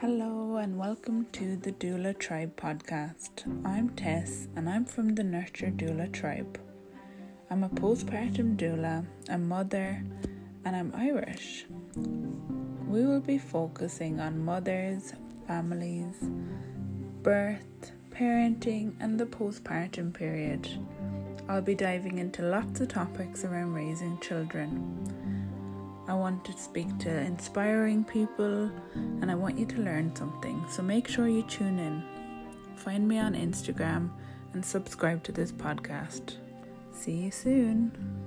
Hello and welcome to the Doula Tribe podcast. I'm Tess and I'm from the Nurture Doula Tribe. I'm a postpartum doula, a mother, and I'm Irish. We will be focusing on mothers, families, birth, parenting, and the postpartum period. I'll be diving into lots of topics around raising children. I want to speak to inspiring people and I want you to learn something. So make sure you tune in. Find me on Instagram and subscribe to this podcast. See you soon.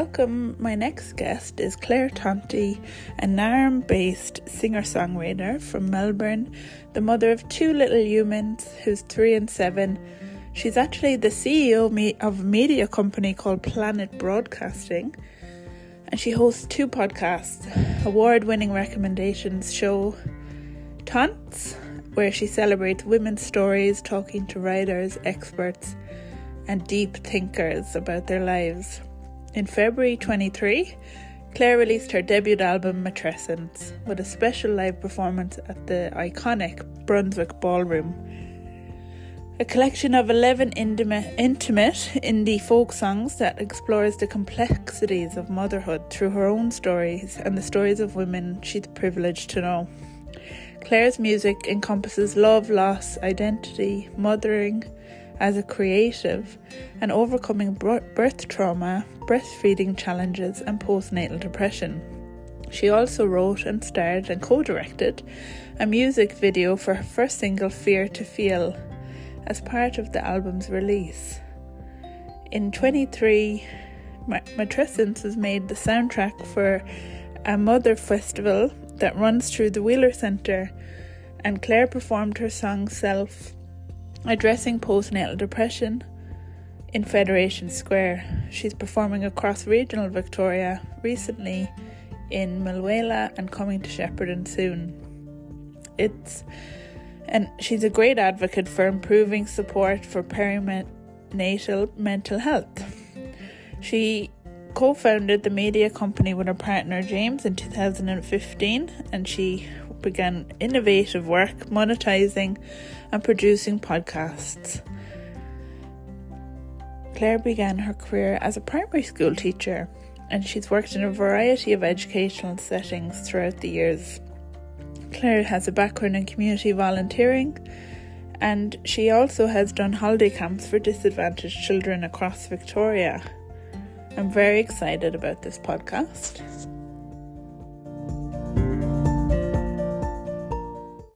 Welcome. My next guest is Claire Tonti, a Naarm based singer songwriter from Melbourne, the mother of two little humans who's three and seven. She's actually the CEO of a media company called Planet Broadcasting, and she hosts two podcasts award winning recommendations show Tonts, where she celebrates women's stories, talking to writers, experts, and deep thinkers about their lives in February 23, Claire released her debut album Matrescence with a special live performance at the iconic Brunswick Ballroom. A collection of 11 intimate, indie folk songs that explores the complexities of motherhood through her own stories and the stories of women she's privileged to know. Claire's music encompasses love, loss, identity, mothering, as a creative and overcoming birth trauma, breastfeeding challenges, and postnatal depression. She also wrote and starred and co directed a music video for her first single, Fear to Feel, as part of the album's release. In 23, Matrescence was made the soundtrack for a mother festival that runs through the Wheeler Centre, and Claire performed her song Self addressing postnatal depression in Federation Square. She's performing across regional Victoria recently in Mulwala and coming to Shepparton soon. It's and she's a great advocate for improving support for perinatal mental health. She co founded the media company with her partner James in 2015 and she began innovative work monetizing and producing podcasts. Claire began her career as a primary school teacher and she's worked in a variety of educational settings throughout the years. Claire has a background in community volunteering and she also has done holiday camps for disadvantaged children across Victoria. I'm very excited about this podcast.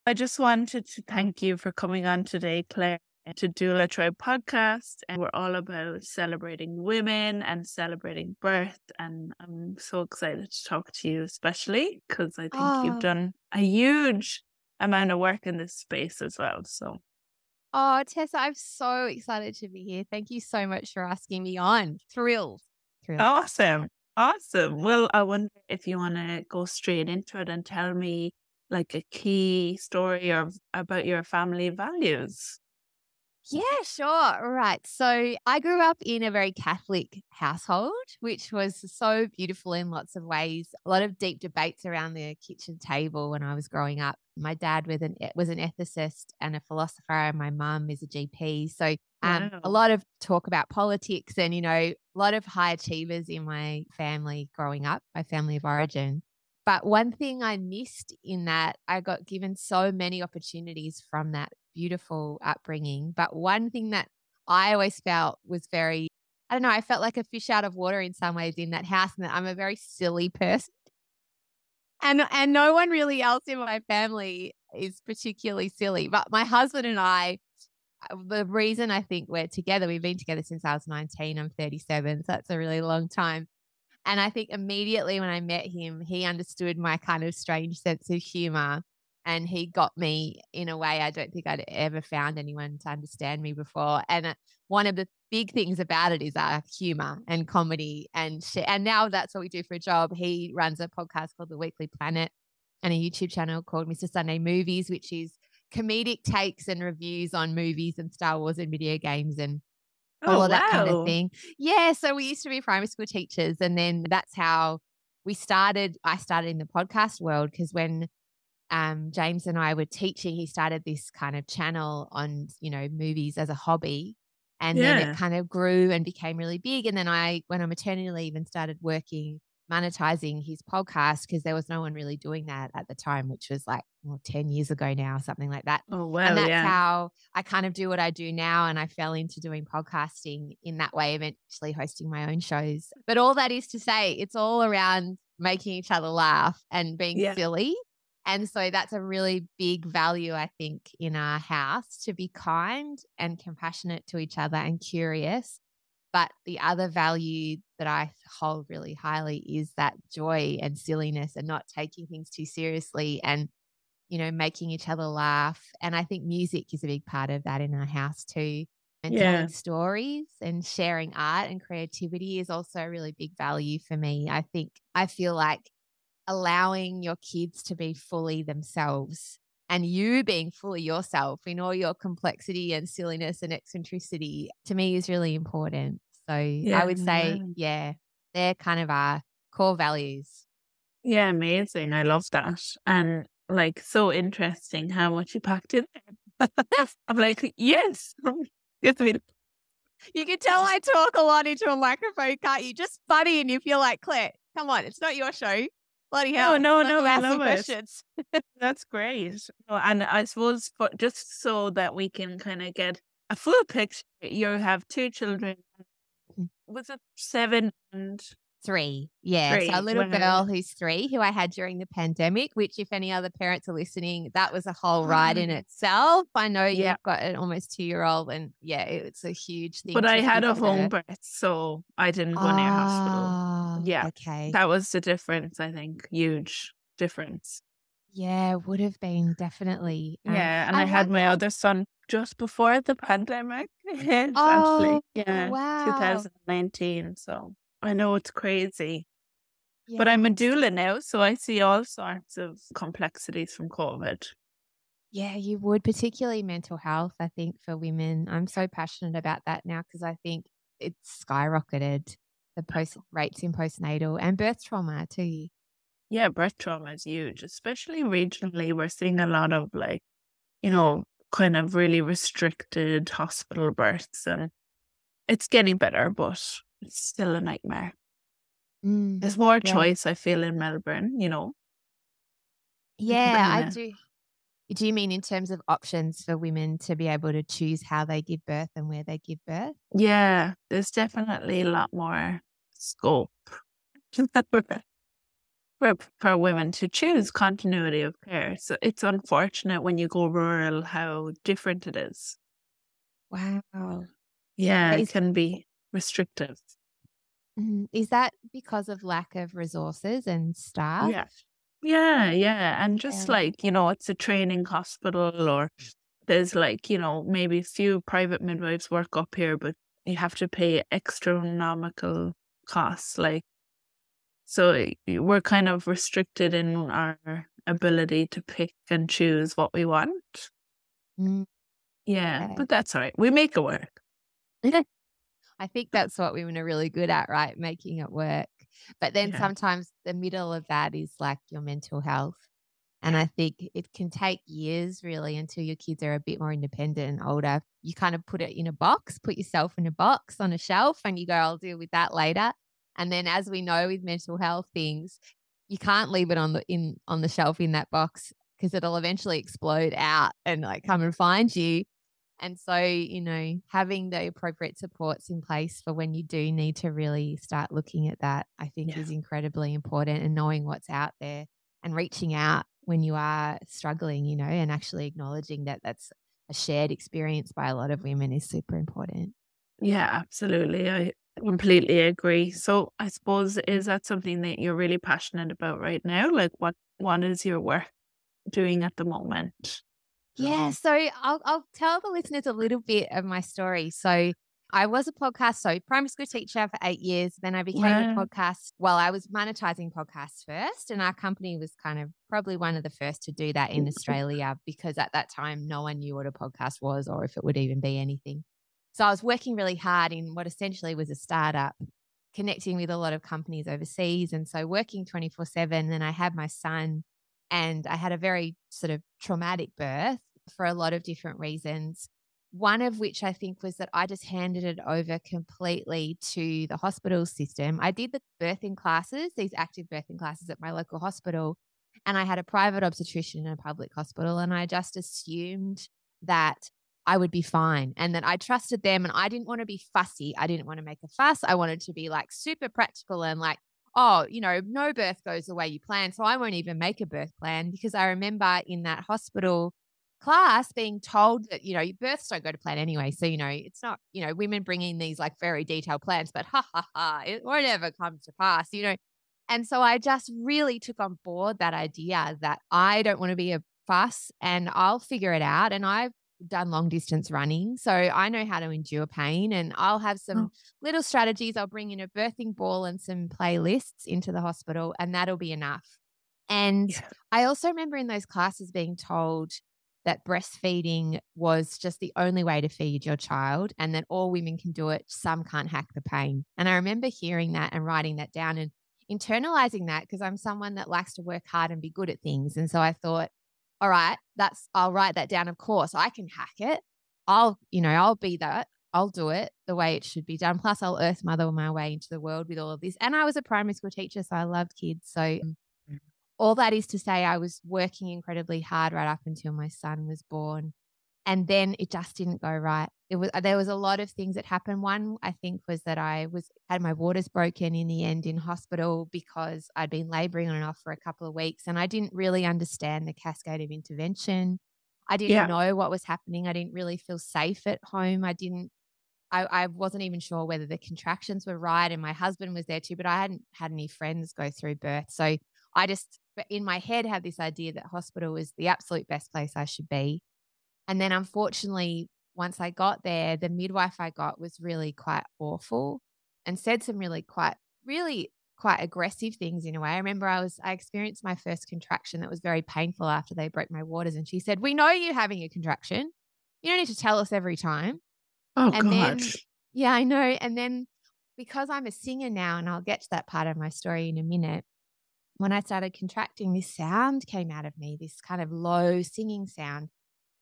I just wanted to thank you for coming on today, Claire, to Doula Tribe podcast. And we're all about celebrating women and celebrating birth. And I'm so excited to talk to you, especially because I think oh. you've ah. done a huge amount of work in this space as well. So Oh, Tessa, I'm so excited to be here. Thank you so much for asking me on. Thrilled. Thrilled. Awesome. Awesome. Well, I wonder if you want to go straight into it and tell me like a key story of about your family values? Yeah, sure. Right. So I grew up in a very Catholic household, which was so beautiful in lots of ways. A lot of deep debates around the kitchen table when I was growing up. My dad was an was an ethicist and a philosopher, and my mum is a GP. So um, wow. a lot of talk about politics, and you know, a lot of high achievers in my family growing up, my family of origin. But one thing I missed in that, I got given so many opportunities from that beautiful upbringing. But one thing that I always felt was very, I don't know, I felt like a fish out of water in some ways in that house, and that I'm a very silly person. And, and no one really else in my family is particularly silly. But my husband and I, uh, the reason I think we're together, we've been together since I was 19, I'm 37, so that's a really long time. And I think immediately when I met him, he understood my kind of strange sense of humor and he got me in a way I don't think I'd ever found anyone to understand me before. And uh, one of the big things about it is our humor and comedy and and now that's what we do for a job. He runs a podcast called The Weekly Planet and a YouTube channel called Mr. Sunday Movies, which is comedic takes and reviews on movies and Star Wars and video games and all of that kind of thing. Yeah. So we used to be primary school teachers. And then that's how we started. I started in the podcast world because when um, James and I were teaching, he started this kind of channel on, you know, movies as a hobby. And yeah. then it kind of grew and became really big. And then I went on maternity leave and started working monetizing his podcast because there was no one really doing that at the time, which was like well, 10 years ago now, something like that. Oh, wow. And that's yeah. how I kind of do what I do now. And I fell into doing podcasting in that way, eventually hosting my own shows. But all that is to say, it's all around making each other laugh and being yeah. silly. And so that's a really big value, I think, in our house to be kind and compassionate to each other and curious but the other value that I hold really highly is that joy and silliness and not taking things too seriously and, you know, making each other laugh. And I think music is a big part of that in our house too. And yeah. telling stories and sharing art and creativity is also a really big value for me. I think I feel like allowing your kids to be fully themselves and you being fully yourself in all your complexity and silliness and eccentricity to me is really important. So yeah, I would say, yeah, they're kind of our core values. Yeah, amazing. I love that. And like so interesting how much you packed in I'm like, yes. yes you can tell I talk a lot into a microphone, can't you? Just funny and you feel like Claire, come on, it's not your show. Bloody hell. No, no, no, I love questions. it. That's great. And I suppose for, just so that we can kind of get a full picture, you have two children was it seven and three? Yeah, three. so a little wow. girl who's three, who I had during the pandemic. Which, if any other parents are listening, that was a whole ride ah. in itself. I know yeah. you've got an almost two year old, and yeah, it's a huge thing. But I had a home birth, so I didn't go oh, near hospital. Ah, yeah, okay, that was the difference. I think huge difference. Yeah, would have been definitely. Um, yeah, and I, I had my other son just before the pandemic. oh, yeah, wow. 2019. So I know it's crazy. Yeah. But I'm a doula now, so I see all sorts of complexities from COVID. Yeah, you would, particularly mental health, I think, for women. I'm so passionate about that now because I think it's skyrocketed the post rates in postnatal and birth trauma too. Yeah, birth trauma is huge, especially regionally. We're seeing a lot of like, you know, kind of really restricted hospital births, and it's getting better, but it's still a nightmare. Mm, There's more yeah. choice, I feel, in Melbourne, you know. Yeah, I do. Do you mean in terms of options for women to be able to choose how they give birth and where they give birth? Yeah, there's definitely a lot more scope for, for women to choose continuity of care. So it's unfortunate when you go rural how different it is. Wow. Yeah, it can be restrictive. Mm-hmm. Is that because of lack of resources and staff? Yeah. Yeah, yeah. And just yeah. like, you know, it's a training hospital or there's like, you know, maybe a few private midwives work up here, but you have to pay astronomical costs. Like so we're kind of restricted in our ability to pick and choose what we want. Mm. Yeah, but that's all right. We make it work. I think that's what women are really good at, right? Making it work. But then yeah. sometimes the middle of that is like your mental health. And I think it can take years really until your kids are a bit more independent and older. You kind of put it in a box, put yourself in a box on a shelf, and you go, I'll deal with that later. And then as we know with mental health things, you can't leave it on the in on the shelf in that box because it'll eventually explode out and like come and find you. And so, you know, having the appropriate supports in place for when you do need to really start looking at that, I think yeah. is incredibly important and knowing what's out there and reaching out when you are struggling, you know, and actually acknowledging that that's a shared experience by a lot of women is super important. Yeah, absolutely. I completely agree. So I suppose is that something that you're really passionate about right now? Like what what is your work doing at the moment? Yeah, so I'll I'll tell the listeners a little bit of my story. So I was a podcast, so primary school teacher for eight years. Then I became wow. a podcast. Well, I was monetizing podcasts first, and our company was kind of probably one of the first to do that in Australia because at that time no one knew what a podcast was or if it would even be anything. So I was working really hard in what essentially was a startup, connecting with a lot of companies overseas. And so working 24 7. And I had my son, and I had a very sort of traumatic birth for a lot of different reasons. One of which I think was that I just handed it over completely to the hospital system. I did the birthing classes, these active birthing classes at my local hospital, and I had a private obstetrician in a public hospital. And I just assumed that I would be fine and that I trusted them and I didn't want to be fussy. I didn't want to make a fuss. I wanted to be like super practical and like, oh, you know, no birth goes the way you plan. So I won't even make a birth plan because I remember in that hospital class being told that, you know, births don't go to plan anyway. So, you know, it's not, you know, women bringing these like very detailed plans, but ha ha ha, it won't ever come to pass, you know. And so I just really took on board that idea that I don't want to be a fuss and I'll figure it out. And I've done long distance running. So I know how to endure pain and I'll have some oh. little strategies. I'll bring in a birthing ball and some playlists into the hospital, and that'll be enough. And yeah. I also remember in those classes being told that breastfeeding was just the only way to feed your child and that all women can do it. Some can't hack the pain. And I remember hearing that and writing that down and internalizing that because I'm someone that likes to work hard and be good at things. And so I thought, all right, that's, I'll write that down. Of course, I can hack it. I'll, you know, I'll be that. I'll do it the way it should be done. Plus, I'll earth mother my way into the world with all of this. And I was a primary school teacher, so I loved kids. So mm-hmm. all that is to say, I was working incredibly hard right up until my son was born. And then it just didn't go right. It was there was a lot of things that happened. One I think was that I was had my waters broken in the end in hospital because I'd been laboring on and off for a couple of weeks and I didn't really understand the cascade of intervention. I didn't yeah. know what was happening. I didn't really feel safe at home. I didn't I, I, wasn't even sure whether the contractions were right. And my husband was there too, but I hadn't had any friends go through birth. So I just in my head had this idea that hospital was the absolute best place I should be. And then unfortunately, once I got there, the midwife I got was really quite awful and said some really quite, really quite aggressive things in a way. I remember I was, I experienced my first contraction that was very painful after they broke my waters. And she said, We know you're having a contraction. You don't need to tell us every time. Oh, and God. Then, yeah, I know. And then because I'm a singer now, and I'll get to that part of my story in a minute, when I started contracting, this sound came out of me, this kind of low singing sound.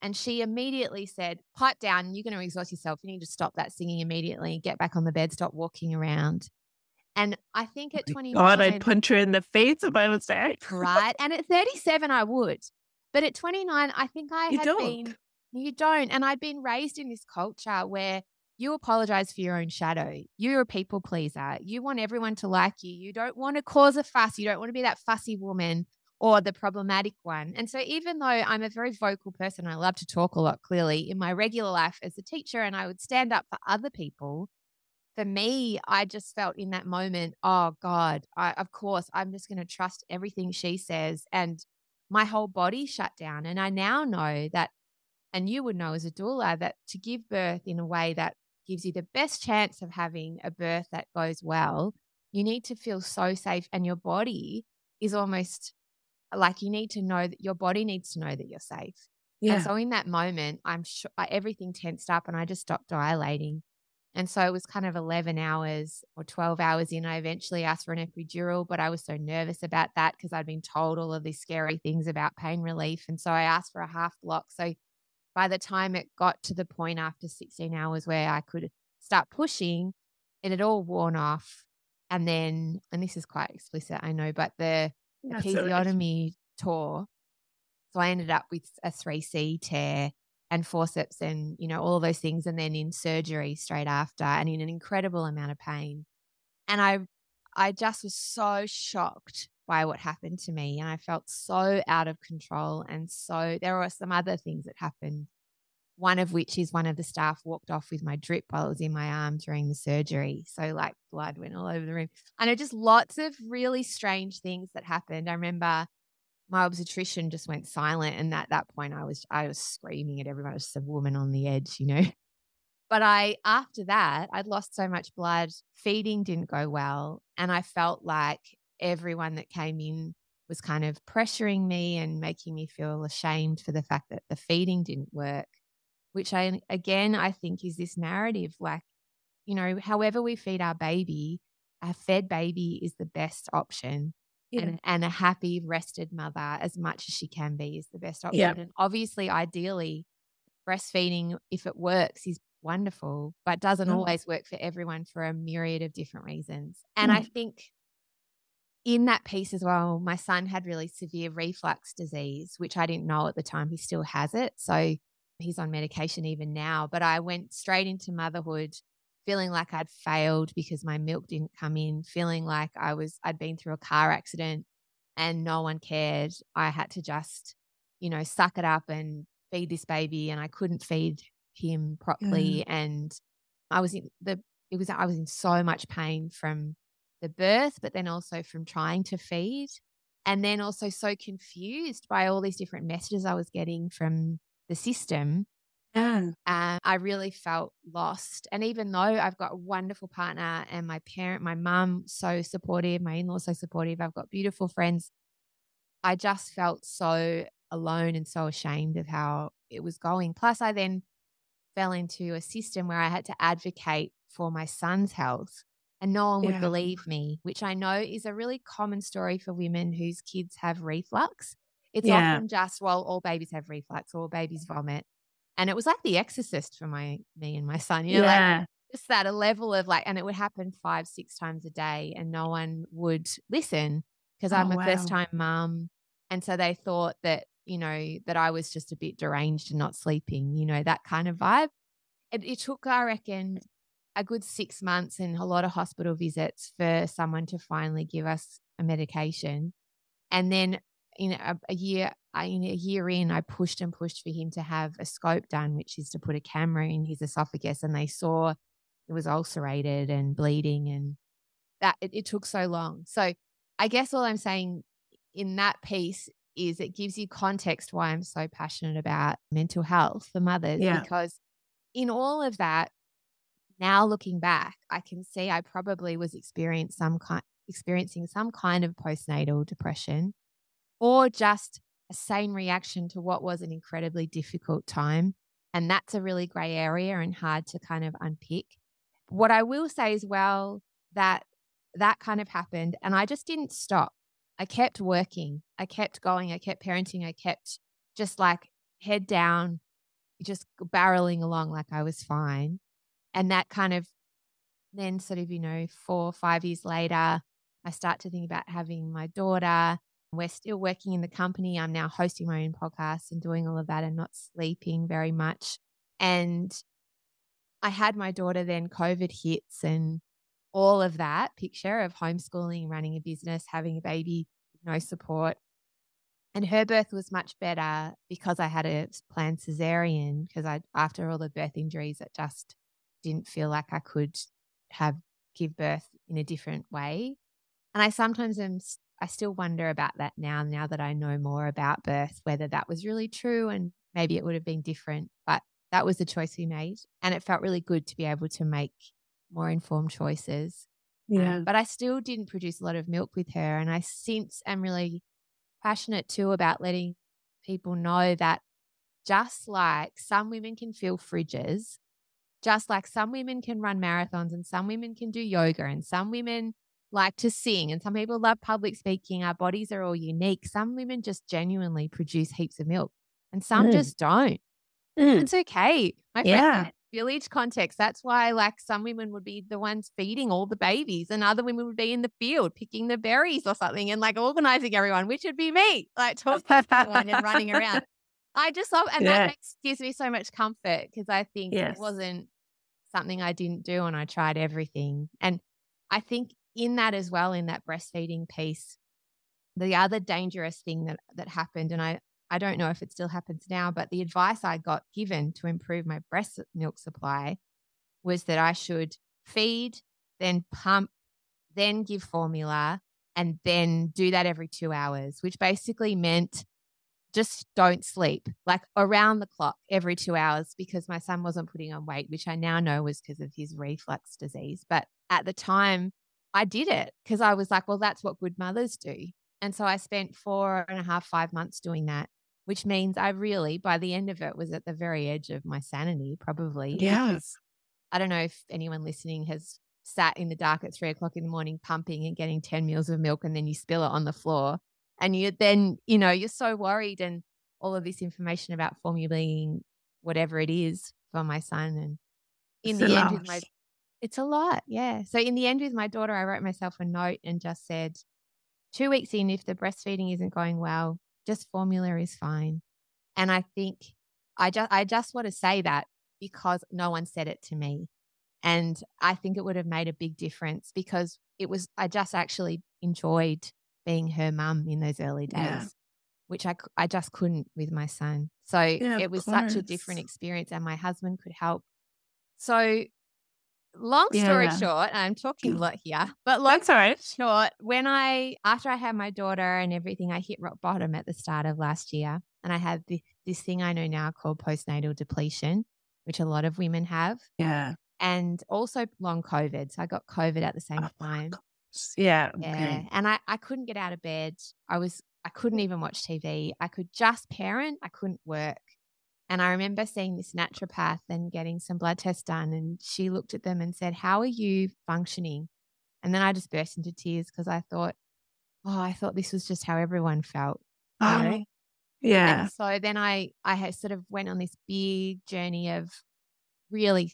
And she immediately said, Pipe down, you're going to exhaust yourself. You need to stop that singing immediately, get back on the bed, stop walking around. And I think oh at 21, God, I'd punch her in the face if I was there. right. And at 37, I would. But at 29, I think I you had don't. been, you don't. And I'd been raised in this culture where you apologize for your own shadow. You're a people pleaser. You want everyone to like you. You don't want to cause a fuss. You don't want to be that fussy woman or the problematic one. And so, even though I'm a very vocal person, I love to talk a lot clearly in my regular life as a teacher, and I would stand up for other people. For me, I just felt in that moment, oh God, I, of course, I'm just going to trust everything she says. And my whole body shut down. And I now know that, and you would know as a doula, that to give birth in a way that gives you the best chance of having a birth that goes well, you need to feel so safe. And your body is almost like you need to know that your body needs to know that you're safe. Yeah. And so in that moment, I'm sure everything tensed up and I just stopped dilating. And so it was kind of 11 hours or 12 hours in. I eventually asked for an epidural, but I was so nervous about that because I'd been told all of these scary things about pain relief. And so I asked for a half block. So by the time it got to the point after 16 hours where I could start pushing, it had all worn off. And then, and this is quite explicit, I know, but the episiotomy tore. So I ended up with a 3C tear and forceps and, you know, all of those things. And then in surgery straight after and in an incredible amount of pain. And I, I just was so shocked by what happened to me. And I felt so out of control. And so there were some other things that happened. One of which is one of the staff walked off with my drip while it was in my arm during the surgery. So, like, blood went all over the room. I know just lots of really strange things that happened. I remember my obstetrician just went silent. And at that point, I was, I was screaming at everyone. I was just a woman on the edge, you know? But I, after that, I'd lost so much blood. Feeding didn't go well. And I felt like everyone that came in was kind of pressuring me and making me feel ashamed for the fact that the feeding didn't work. Which I, again, I think is this narrative like, you know, however we feed our baby, a fed baby is the best option. Yeah. And, and a happy, rested mother, as much as she can be, is the best option. Yeah. And obviously, ideally, breastfeeding, if it works, is wonderful, but doesn't mm. always work for everyone for a myriad of different reasons. And mm. I think in that piece as well, my son had really severe reflux disease, which I didn't know at the time. He still has it. So he's on medication even now. But I went straight into motherhood feeling like I'd failed because my milk didn't come in, feeling like I was I'd been through a car accident and no one cared. I had to just, you know, suck it up and feed this baby and I couldn't feed him properly and I was in the it was I was in so much pain from the birth but then also from trying to feed and then also so confused by all these different messages I was getting from the system yeah. And I really felt lost. And even though I've got a wonderful partner and my parent, my mum, so supportive, my in laws, so supportive, I've got beautiful friends, I just felt so alone and so ashamed of how it was going. Plus, I then fell into a system where I had to advocate for my son's health and no one would yeah. believe me, which I know is a really common story for women whose kids have reflux. It's yeah. often just, well, all babies have reflux, all babies vomit. And it was like the exorcist for my me and my son, you know, yeah. like just that a level of like, and it would happen five, six times a day, and no one would listen because I'm oh, a wow. first time mum. And so they thought that, you know, that I was just a bit deranged and not sleeping, you know, that kind of vibe. It, it took, I reckon, a good six months and a lot of hospital visits for someone to finally give us a medication. And then in a, a year in a year in, I pushed and pushed for him to have a scope done, which is to put a camera in his esophagus, and they saw it was ulcerated and bleeding, and that it, it took so long. So, I guess all I'm saying in that piece is it gives you context why I'm so passionate about mental health for mothers, yeah. because in all of that, now looking back, I can see I probably was experiencing some kind experiencing some kind of postnatal depression or just a sane reaction to what was an incredibly difficult time. And that's a really gray area and hard to kind of unpick. What I will say as well that that kind of happened and I just didn't stop. I kept working. I kept going. I kept parenting. I kept just like head down, just barreling along like I was fine. And that kind of then sort of, you know, four or five years later, I start to think about having my daughter we're still working in the company. I'm now hosting my own podcast and doing all of that and not sleeping very much. And I had my daughter then, COVID hits and all of that picture of homeschooling, running a business, having a baby, no support. And her birth was much better because I had a planned cesarean because I, after all the birth injuries, it just didn't feel like I could have give birth in a different way. And I sometimes am I still wonder about that now, now that I know more about birth, whether that was really true and maybe it would have been different. But that was the choice we made. And it felt really good to be able to make more informed choices. Um, yeah. Um, but I still didn't produce a lot of milk with her. And I since am really passionate too about letting people know that just like some women can fill fridges, just like some women can run marathons and some women can do yoga and some women like to sing and some people love public speaking. Our bodies are all unique. Some women just genuinely produce heaps of milk and some mm. just don't. Mm. It's okay. My yeah. friend, village context. That's why, like, some women would be the ones feeding all the babies, and other women would be in the field picking the berries or something, and like organizing everyone, which would be me, like talking to everyone and running around. I just love, and yeah. that makes, gives me so much comfort because I think yes. it wasn't something I didn't do, and I tried everything. And I think in that as well, in that breastfeeding piece, the other dangerous thing that, that happened, and I, I don't know if it still happens now, but the advice I got given to improve my breast milk supply was that I should feed, then pump, then give formula, and then do that every two hours, which basically meant just don't sleep like around the clock every two hours because my son wasn't putting on weight, which I now know was because of his reflux disease. But at the time, I did it because I was like, well, that's what good mothers do. And so I spent four and a half, five months doing that. which means I really, by the end of it, was at the very edge of my sanity, probably. Yes. I don't know if anyone listening has sat in the dark at three o'clock in the morning pumping and getting 10 meals of milk and then you spill it on the floor. And you then, you know, you're so worried and all of this information about formulating whatever it is for my son. And in It's the end, with my, it's a lot. Yeah. So in the end, with my daughter, I wrote myself a note and just said, two weeks in, if the breastfeeding isn't going well, just formula is fine. And I think I just I just want to say that because no one said it to me. And I think it would have made a big difference because it was I just actually enjoyed being her mum in those early days, Yeah. which I just couldn't with my son. So Yeah, it was such a different experience, and my husband could help. So, long story Yeah. short, I'm talking a mm. lot here, but long That's all right. short, when I after I had my daughter and everything, I hit rock bottom at the start of last year, and I had this, this thing I know now called postnatal depletion, which a lot of women have, Yeah. and also long COVID. So I got COVID at the same Oh time. Yeah. Yeah, Okay. and I I couldn't get out of bed. I was I couldn't even watch TV. I could just parent. I couldn't work. And I remember seeing this naturopath and getting some blood tests done, and she looked at them and said, "How are you functioning?" And then I just burst into tears because I thought, "Oh, I thought this was just how everyone felt." you ah, know? Oh, yeah. And so then I I had sort of went on this big journey of really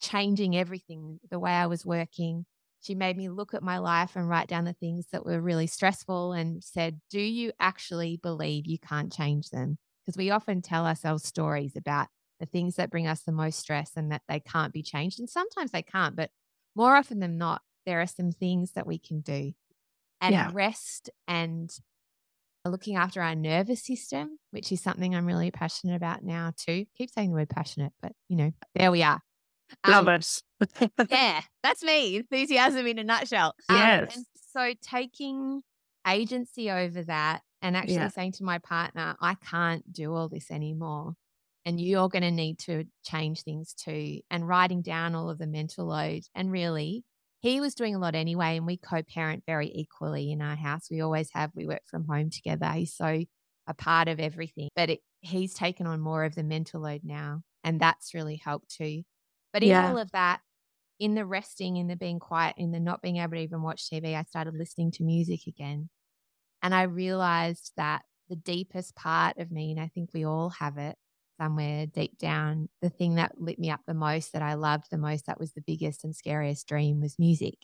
changing everything the way I was working. She made me look at my life and write down the things that were really stressful and said, "Do you actually believe you can't change them?" Because we often tell ourselves stories about the things that bring us the most stress and that they can't be changed and sometimes they can't, but more often than not there are some things that we can do. And Yeah. rest and looking after our nervous system, which is something I'm really passionate about now too. Keep saying the word passionate, but you know, there we are. Love Um, it. yeah, that's me. Enthusiasm in a nutshell. Um, Yes. and so taking agency over that and actually Yeah. saying to my partner, I can't do all this anymore. And you're going to need to change things too. And writing down all of the mental load. And really, he was doing a lot anyway. And we co parent very equally in our house. We always have. We work from home together. He's so a part of everything. But it, he's taken on more of the mental load now. And that's really helped too. But in Yeah. all of that, in the resting, in the being quiet, in the not being able to even watch TV, I started listening to music again. And I realized that the deepest part of me, and I think we all have it somewhere deep down, the thing that lit me up the most, that I loved the most, that was the biggest and scariest dream was music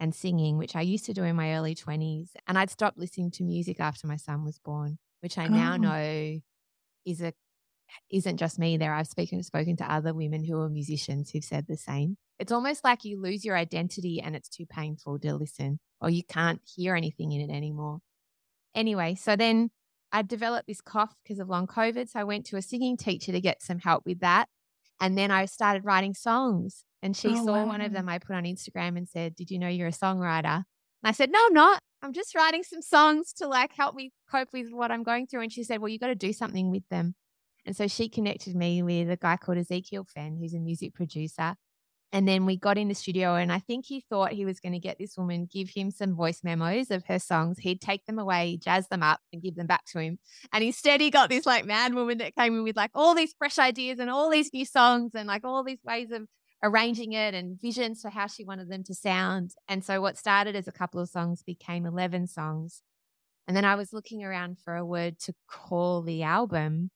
and singing, which I used to do in my early 20s. And I'd stopped listening to music after my son was born, which I now Oh. know is a isn't just me there. I've spoken spoken to other women who are musicians who've said the same. It's almost like you lose your identity and it's too painful to listen or you can't hear anything in it anymore. Anyway, so then I developed this cough because of long COVID. So I went to a singing teacher to get some help with that. And then I started writing songs. And she Oh, saw one of them I put on Instagram and said, Did you know you're a songwriter? And I said, No, I'm not. I'm just writing some songs to like help me cope with what I'm going through. And she said, Well, you got to do something with them. And so she connected me with a guy called Ezekiel Fenn, who's a music producer. And then we got in the studio, and I think he thought he was going to get this woman, give him some voice memos of her songs. He'd take them away, jazz them up, and give them back to him. And instead, he got this like mad woman that came in with like all these fresh ideas and all these new songs and like all these ways of arranging it and visions for how she wanted them to sound. And so, what started as a couple of songs became 11 songs. And then I was looking around for a word to call the album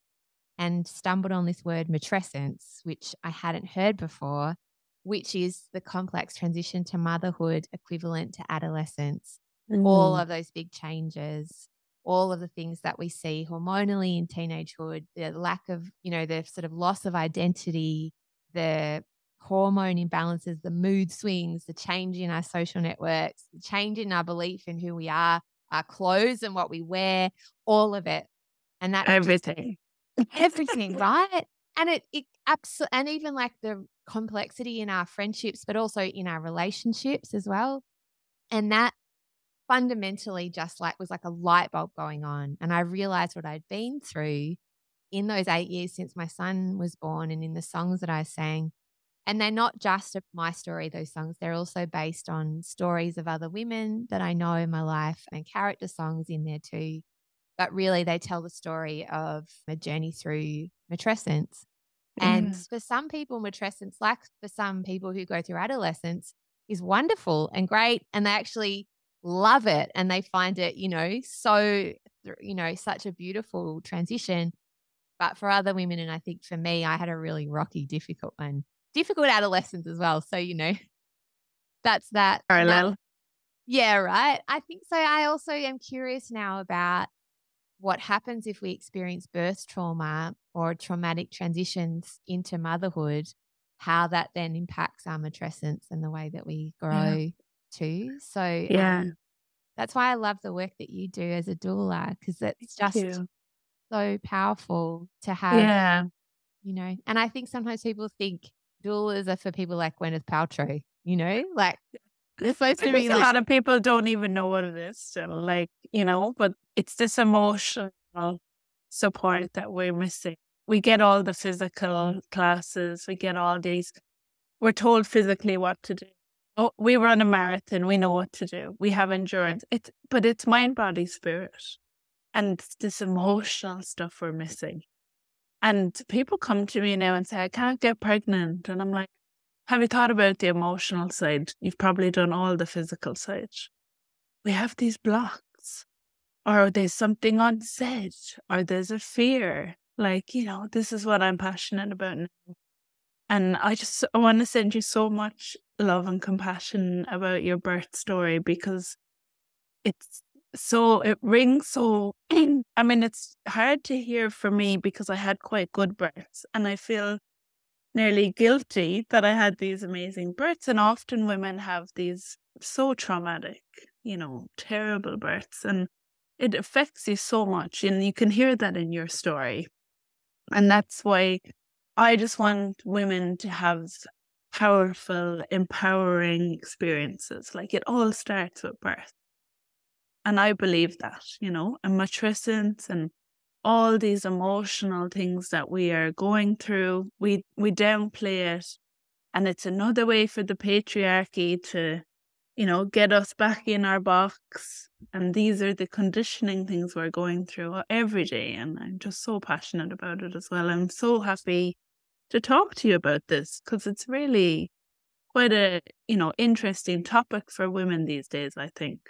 and stumbled on this word matrescence, which I hadn't heard before, which is the complex transition to motherhood equivalent to adolescence. All Mm. of those big changes, all of the things that we see hormonally in teenagehood, the lack of, you know, the sort of loss of identity, the hormone imbalances, the mood swings, the change in our social networks, the change in our belief in who we are, our clothes and what we wear, all of it. And that everything. everything, right? And it, it absolutely, and even like the complexity in our friendships, but also in our relationships as well. And that fundamentally just like was like a light bulb going on. And I realized what I'd been through in those eight years since my son was born and in the songs that I sang. And they're not just my story, those songs. They're also based on stories of other women that I know in my life and character songs in there too. but really they tell the story of a journey through matrescence. And Mm. for some people, matrescence, like for some people who go through adolescence, is wonderful and great. And they actually love it and they find it, you know, so, you know, such a beautiful transition. But for other women, and I think for me, I had a really rocky, difficult one, difficult adolescence as well. So, you know, that's that. that- Parallel. yeah, right. I think so. I also am curious now about what happens if we experience birth trauma or traumatic transitions into motherhood, how that then impacts our matrescence and the way that we grow too. So, um, Yeah. that's why I love the work that you do as a doula because it's just so powerful to have, Yeah. you know. And I think sometimes people think doulas are for people like Gwyneth Paltrow, you know, like they're supposed to be a lot of people don't even know what it is still, like, you know, but it's this emotional support that we're missing. We get all the physical classes, we get all these, we're told physically what to do. Oh, we run a marathon, we know what to do. We have endurance. It's but it's mind, body, spirit. And it's this emotional stuff we're missing. And people come to me now and say, I can't get pregnant. And I'm like, have you thought about the emotional side? You've probably done all the physical side. We have these blocks, or there's something unsaid, or there's a fear. Like, you know, this is what I'm passionate about now. And I just I want to send you so much love and compassion about your birth story because it's so, it rings so. I mean, it's hard to hear for me because I had quite good births and I feel nearly guilty that I had these amazing births. And often women have these so traumatic, you know, terrible births. And it affects you so much. And you can hear that in your story. And that's why I just want women to have powerful, empowering experiences. Like it all starts with birth. And I believe that, you know, and matrescence and all these emotional things that we are going through, we we downplay it. And it's another way for the patriarchy to, you know, get us back in our box. And these are the conditioning things we're going through every day. And I'm just so passionate about it as well. I'm so happy to talk to you about this because it's really quite a, you know, interesting topic for women these days, I think.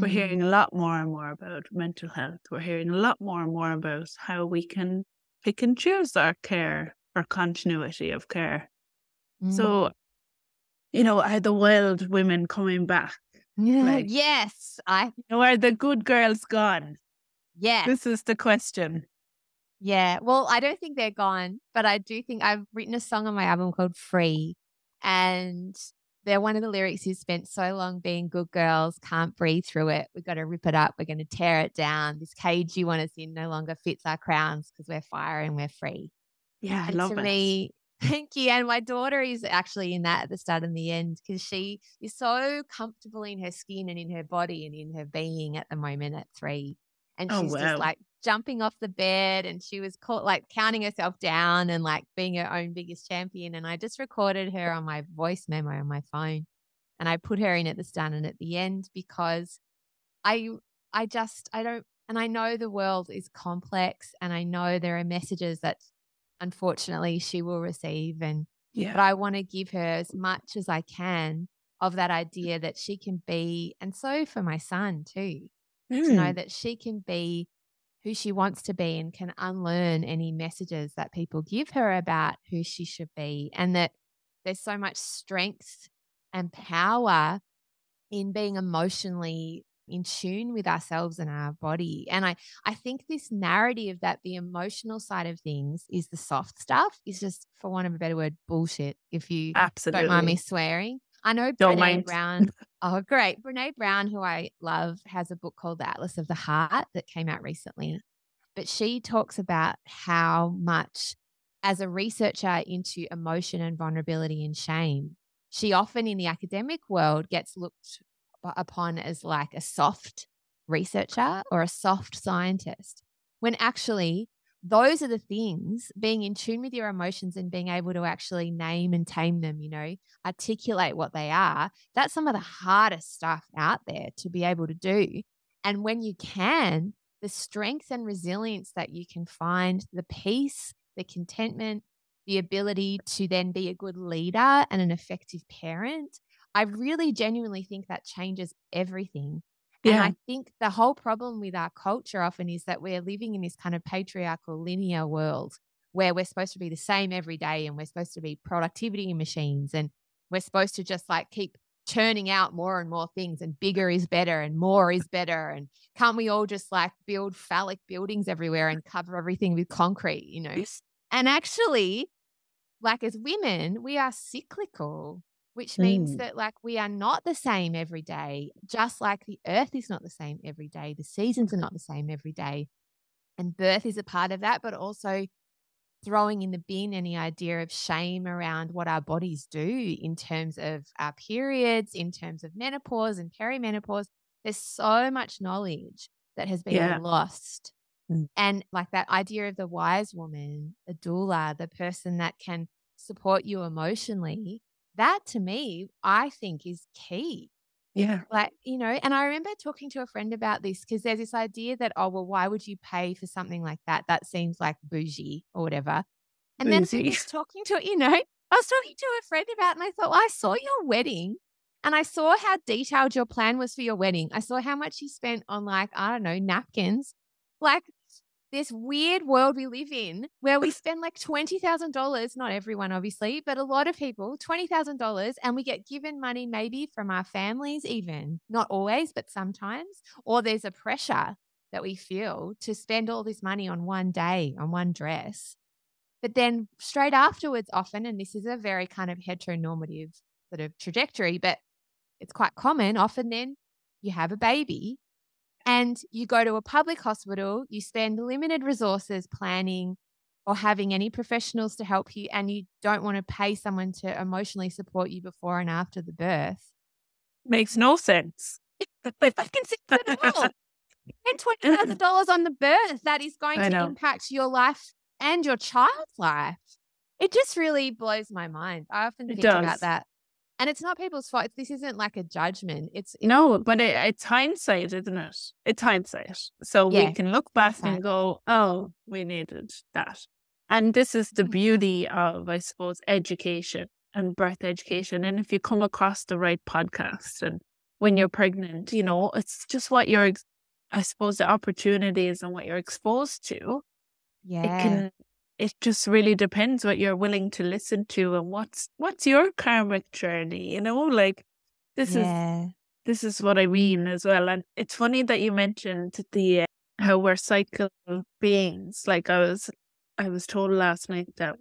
We're Mm. hearing a lot more and more about mental health. We're hearing a lot more and more about how we can pick and choose our care or continuity of care. Mm. So, you know, are the wild women coming back? Yeah. like- yes, I You know, are the good girls gone? yeah This is the question. yeah. Well, I don't think they're gone, but I do think I've written a song on my album called Free, and they're one of the lyrics is spent so long being good girls, can't breathe through it. We've got to rip it up. We're going to tear it down. This cage you want us in no longer fits our crowns because we're fire and we're free. Yeah, I and love to it. me, thank you. And my daughter is actually in that at the start and the end because she is so comfortable in her skin and in her body and in her being at the moment at three. And Oh, she's wow. just like jumping off the bed and she was caught like counting herself down and like being her own biggest champion. And I just recorded her on my voice memo on my phone and I put her in at the start and at the end because I I just I don't and I know the world is complex and I know there are messages that unfortunately she will receive and but I want to give her as much as I can of that idea that she can be and so for my son too to know Mm. that she can be who she wants to be and can unlearn any messages that people give her about who she should be and that there's so much strength and power in being emotionally in tune with ourselves and our body and i i think this narrative that the emotional side of things is the soft stuff is just for want of a better word bullshit if you Absolutely. don't mind me swearing i know Don't Brene mind. brown oh great. Brene brown who i love has a book called the atlas of the heart that came out recently but she talks about how much as a researcher into emotion and vulnerability and shame she often in the academic world gets looked upon as like a soft researcher or a soft scientist when actually those are the things being in tune with your emotions and being able to actually name and tame them you know articulate what they are that's some of the hardest stuff out there to be able to do and when you can the strength and resilience that you can find, the peace, the contentment, the ability to then be a good leader and an effective parent, I really genuinely think that changes everything. Yeah. And I think the whole problem with our culture often is that we're living in this kind of patriarchal linear world where we're supposed to be the same every day and we're supposed to be productivity machines and we're supposed to just like keep churning out more and more things and bigger is better and more is better and can't we all just like build phallic buildings everywhere and cover everything with concrete you know? And actually like as women we are cyclical which means mm. that like we are not the same every day, just like the earth is not the same every day, the seasons are not the same every day. And birth is a part of that, but also throwing in the bin any idea of shame around what our bodies do in terms of our periods, in terms of menopause and perimenopause. There's so much knowledge that has been yeah. lost. Mm. And like that idea of the wise woman, the doula, the person that can support you emotionally that to me, I think is key. Yeah. Like, you know, and I remember talking to a friend about this because there's this idea that, oh, well, why would you pay for something like that? That seems like bougie or whatever. And bougie. then I was talking to, you know, I was talking to a friend about, and I thought, well, I saw your wedding and I saw how detailed your plan was for your wedding. I saw how much you spent on, like, I don't know, napkins. Like, this weird world we live in where we spend like $20,000, not everyone obviously, but a lot of people, $20,000 and we get given money maybe from our families even, not always, but sometimes, or there's a pressure that we feel to spend all this money on one day, on one dress. But then straight afterwards often and this is a very kind of heteronormative sort of trajectory, but it's quite common often then you have a baby and you go to a public hospital, you spend limited resources planning or having any professionals to help you, and you don't want to pay someone to emotionally support you before and after the birth. Makes no sense. if I can see that. Spend twenty thousand dollars on the birth that is going to impact your life and your child's life. It just really blows my mind. I often think about that. And it's not people's fault. This isn't like a judgment. It's, it's no, but it, it's hindsight, isn't it? It's hindsight. So yeah, we can look back and go, oh, we needed that. And this is the mm-hmm. beauty of, I suppose, education and birth education. And if you come across the right podcast and when you're pregnant, you know, it's just what you're, I suppose, the opportunities and what you're exposed to. Yeah. It can it just really depends what you're willing to listen to and what's what's your karmic journey you know like this yeah. is this is what i mean as well and it's funny that you mentioned the uh, how we're cycle beings like i was i was told last night that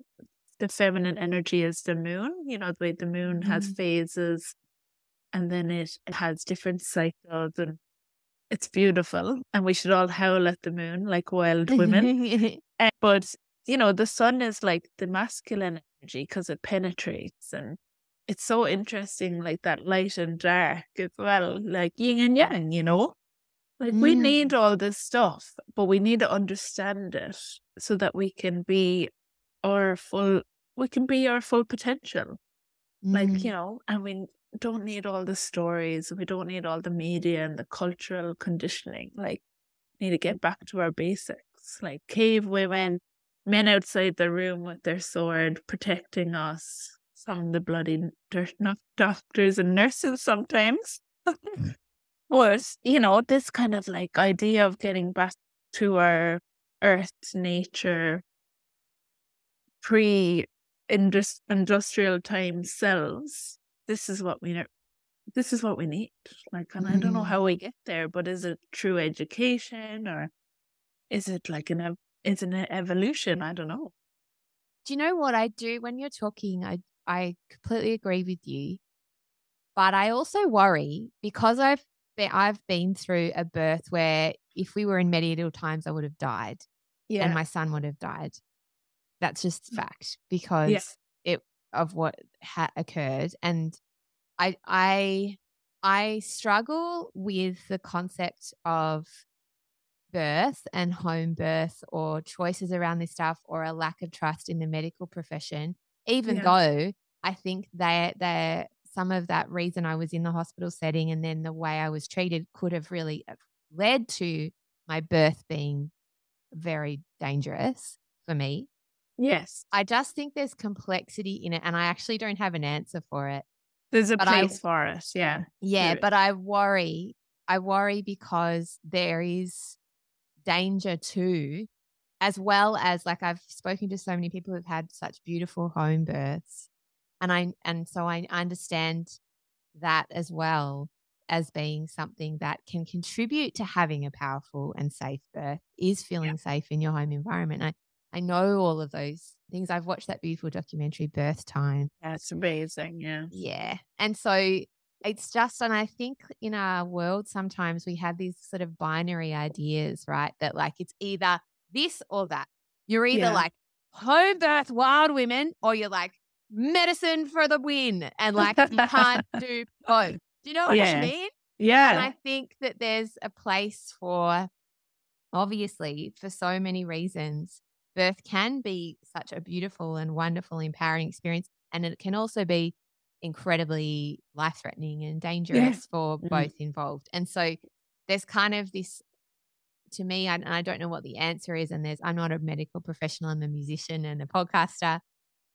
the feminine energy is the moon you know the way the moon mm. has mm-hmm. phases and then it, it has different cycles and it's beautiful and we should all howl at the moon like wild women uh, but you know, the sun is like the masculine energy because it penetrates and it's so interesting, like that light and dark as well, like yin and yang, you know? Like mm. we need all this stuff, but we need to understand it so that we can be our full we can be our full potential. Mm. Like, you know, and we don't need all the stories, we don't need all the media and the cultural conditioning. Like need to get back to our basics. Like cave women men outside the room with their sword protecting us from the bloody doctors and nurses sometimes. was, you know, this kind of like idea of getting back to our earth nature pre industrial time selves. This is what we know. This is what we need. Like, and mm. I don't know mm-hmm. how we get there, but is it true education or is it like an it's an evolution. I don't know. Do you know what I do when you're talking? I I completely agree with you, but I also worry because I've been, I've been through a birth where if we were in medieval times, I would have died, yeah, and my son would have died. That's just mm. fact because yeah. it of what had occurred, and I I I struggle with the concept of birth and home birth or choices around this stuff or a lack of trust in the medical profession, even yeah. though I think they they some of that reason I was in the hospital setting and then the way I was treated could have really uh, led to my birth being very dangerous for me. Yes. I just think there's complexity in it, and I actually don't have an answer for it. There's a But I- place for it. Yeah. Yeah, but I worry. I worry because there is danger too, as well as like I've spoken to so many people who've had such beautiful home births, and I and so I understand that as well as being something that can contribute to having a powerful and safe birth is feeling safe in your home environment. I I know all of those things. I've watched that beautiful documentary Birth Time That's amazing. Yeah. yeah. And so it's just, and I think in our world, sometimes we have these sort of binary ideas, right? That like it's either this or that. You're either Yeah. like home birth wild women or you're like medicine for the win. And like you can't do both. Do you know what Yeah. I mean? Yeah. And I think that there's a place for, obviously, for so many reasons, birth can be such a beautiful and wonderful, empowering experience. And it can also be incredibly life threatening and dangerous for Mm. both involved. And so there's kind of this, to me, I- and I don't know what the answer is. And there's, I'm not a medical professional, I'm a musician and a podcaster.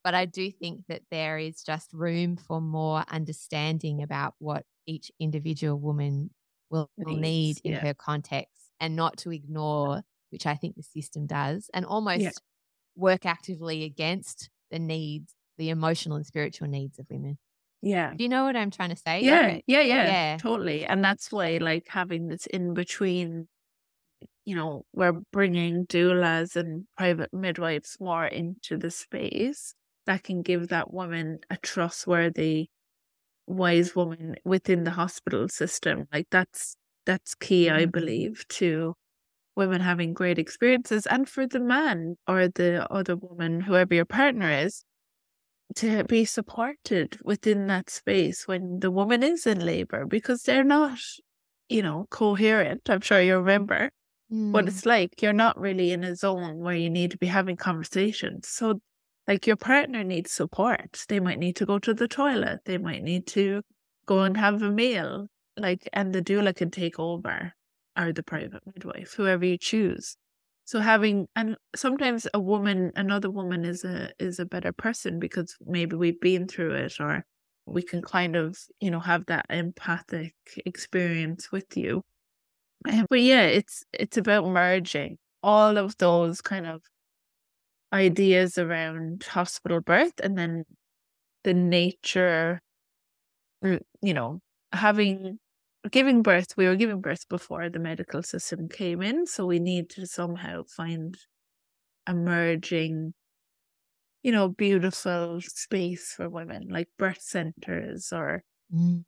But I do think that there is just room for more understanding about what each individual woman will, will need in yeah. her context and not to ignore, which I think the system does, and almost work actively against the needs, the emotional and spiritual needs of women. Yeah. Do you know what I'm trying to say? Yeah, yeah, yeah, Yeah. totally. And that's why, like, having this in between, you know, we're bringing doulas and private midwives more into the space that can give that woman a trustworthy, wise woman within the hospital system. Like, that's that's key, I Mhm. believe, to women having great experiences, and for the man or the other woman, whoever your partner is, to be supported within that space when the woman is in labor because they're not, you know, coherent. I'm sure you remember what mm, it's like. You're not really in a zone where you need to be having conversations. So, like, your partner needs support. They might need to go to the toilet, they might need to go and have a meal, like, and the doula can take over or the private midwife, whoever you choose. So having and sometimes a woman, another woman is a is a better person because maybe we've been through it or we can kind of, you know, have that empathic experience with you. Um, but yeah, it's it's about merging all of those kind of ideas around hospital birth and then the nature, you know, having giving birth. We were giving birth before the medical system came in, so we need to somehow find a merging, you know, beautiful space for women, like birth centers or mm,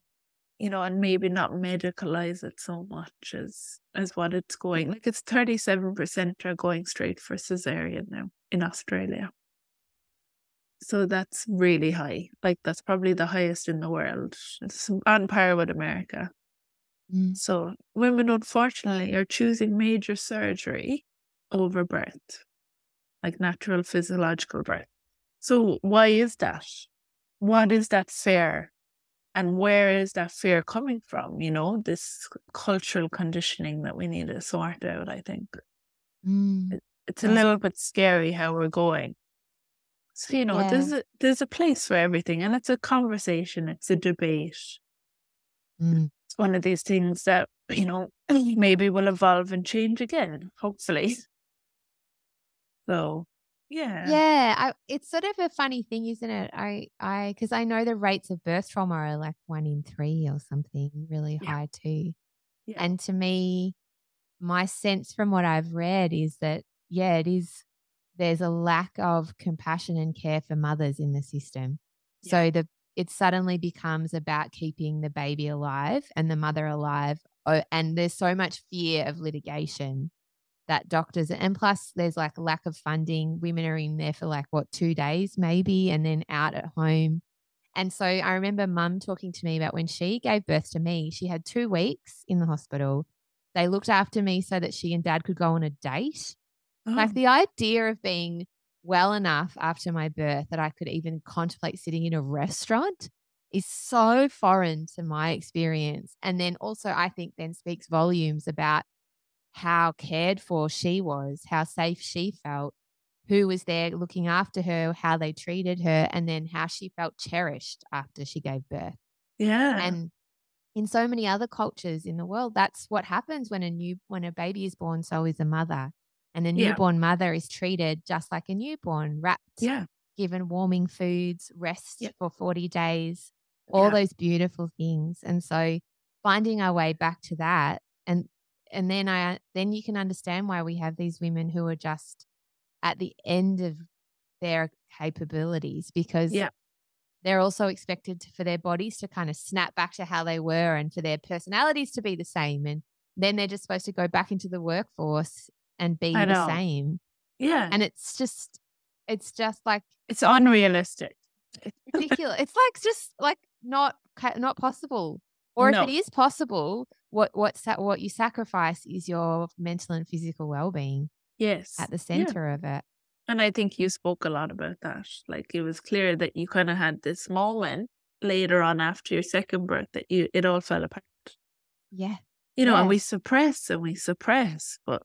you know, and maybe not medicalize it so much as as what it's going. Like it's thirty seven percent are going straight for cesarean now in Australia. So that's really high. Like that's probably the highest in the world. It's on par with America. Mm. So women unfortunately are choosing major surgery over birth, like natural physiological birth. So why is that? What is that fear? And where is that fear coming from? You know, this cultural conditioning that we need to sort out, I think. Mm. It's a little bit scary how we're going. So, you know, Yeah. there's a there's a place for everything and it's a conversation, it's a debate. Mm. It's one of these things that you know maybe will evolve and change again hopefully so yeah Yeah, I, it's sort of a funny thing, isn't it? I, I, because I know the rates of birth trauma are like one in three or something, really Yeah. high too. Yeah. And to me, my sense from what I've read is that yeah, it is. There's a lack of compassion and care for mothers in the system, so the it suddenly becomes about keeping the baby alive and the mother alive. Oh, and there's so much fear of litigation that doctors and plus there's like a lack of funding women are in there for like what two days maybe and then out at home. And so i remember mum talking to me about when she gave birth to me she had two weeks in the hospital. They looked after me so that she and dad could go on a date. Oh, like the idea of being well enough after my birth that i could even contemplate sitting in a restaurant is so foreign to my experience and then also i think then speaks volumes about how cared for she was, how safe she felt, who was there looking after her, how they treated her, and then how she felt cherished after she gave birth. Yeah. And in so many other cultures in the world, that's what happens when a new when a baby is born, so is a mother. And the Yeah. newborn mother is treated just like a newborn, wrapped, yeah. given warming foods, rest for 40 days, all yeah. those beautiful things. And so finding our way back to that and and then I then you can understand why we have these women who are just at the end of their capabilities because Yeah. they're also expected to, for their bodies to kind of snap back to how they were and for their personalities to be the same and then they're just supposed to go back into the workforce and be the same Yeah. and it's just it's just like it's unrealistic. ridiculous. it's like just like not not possible. Or No. if it is possible, what what sa- what you sacrifice is your mental and physical well being Yes. at the Yeah. center of it. And I think you spoke a lot about that. Like it was clear that you kind of had this moment later on after your second birth that you it all fell apart. Yeah, You know, and we suppress and we suppress, but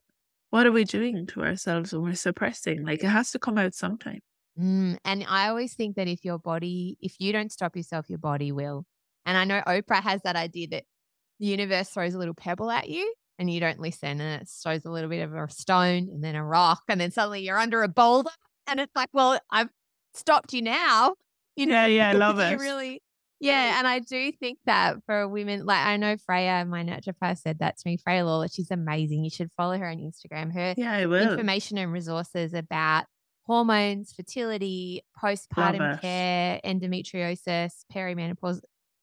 what are we doing to ourselves when we're suppressing? Like it has to come out sometime. Mm, and I always think that if your body, if you don't stop yourself, your body will. And I know Oprah has that idea that the universe throws a little pebble at you and you don't listen, and it throws a little bit of a stone and then a rock, and then suddenly you're under a boulder. And it's like, well, I've stopped you now. You know, Yeah, yeah, I love it. really, yeah. And I do think that for women, like I know Freya, my naturopath, said that to me. Freya Lawler, she's amazing. You should follow her on Instagram. Her Yeah, information and resources about hormones, fertility, postpartum care, endometriosis, perimenopause.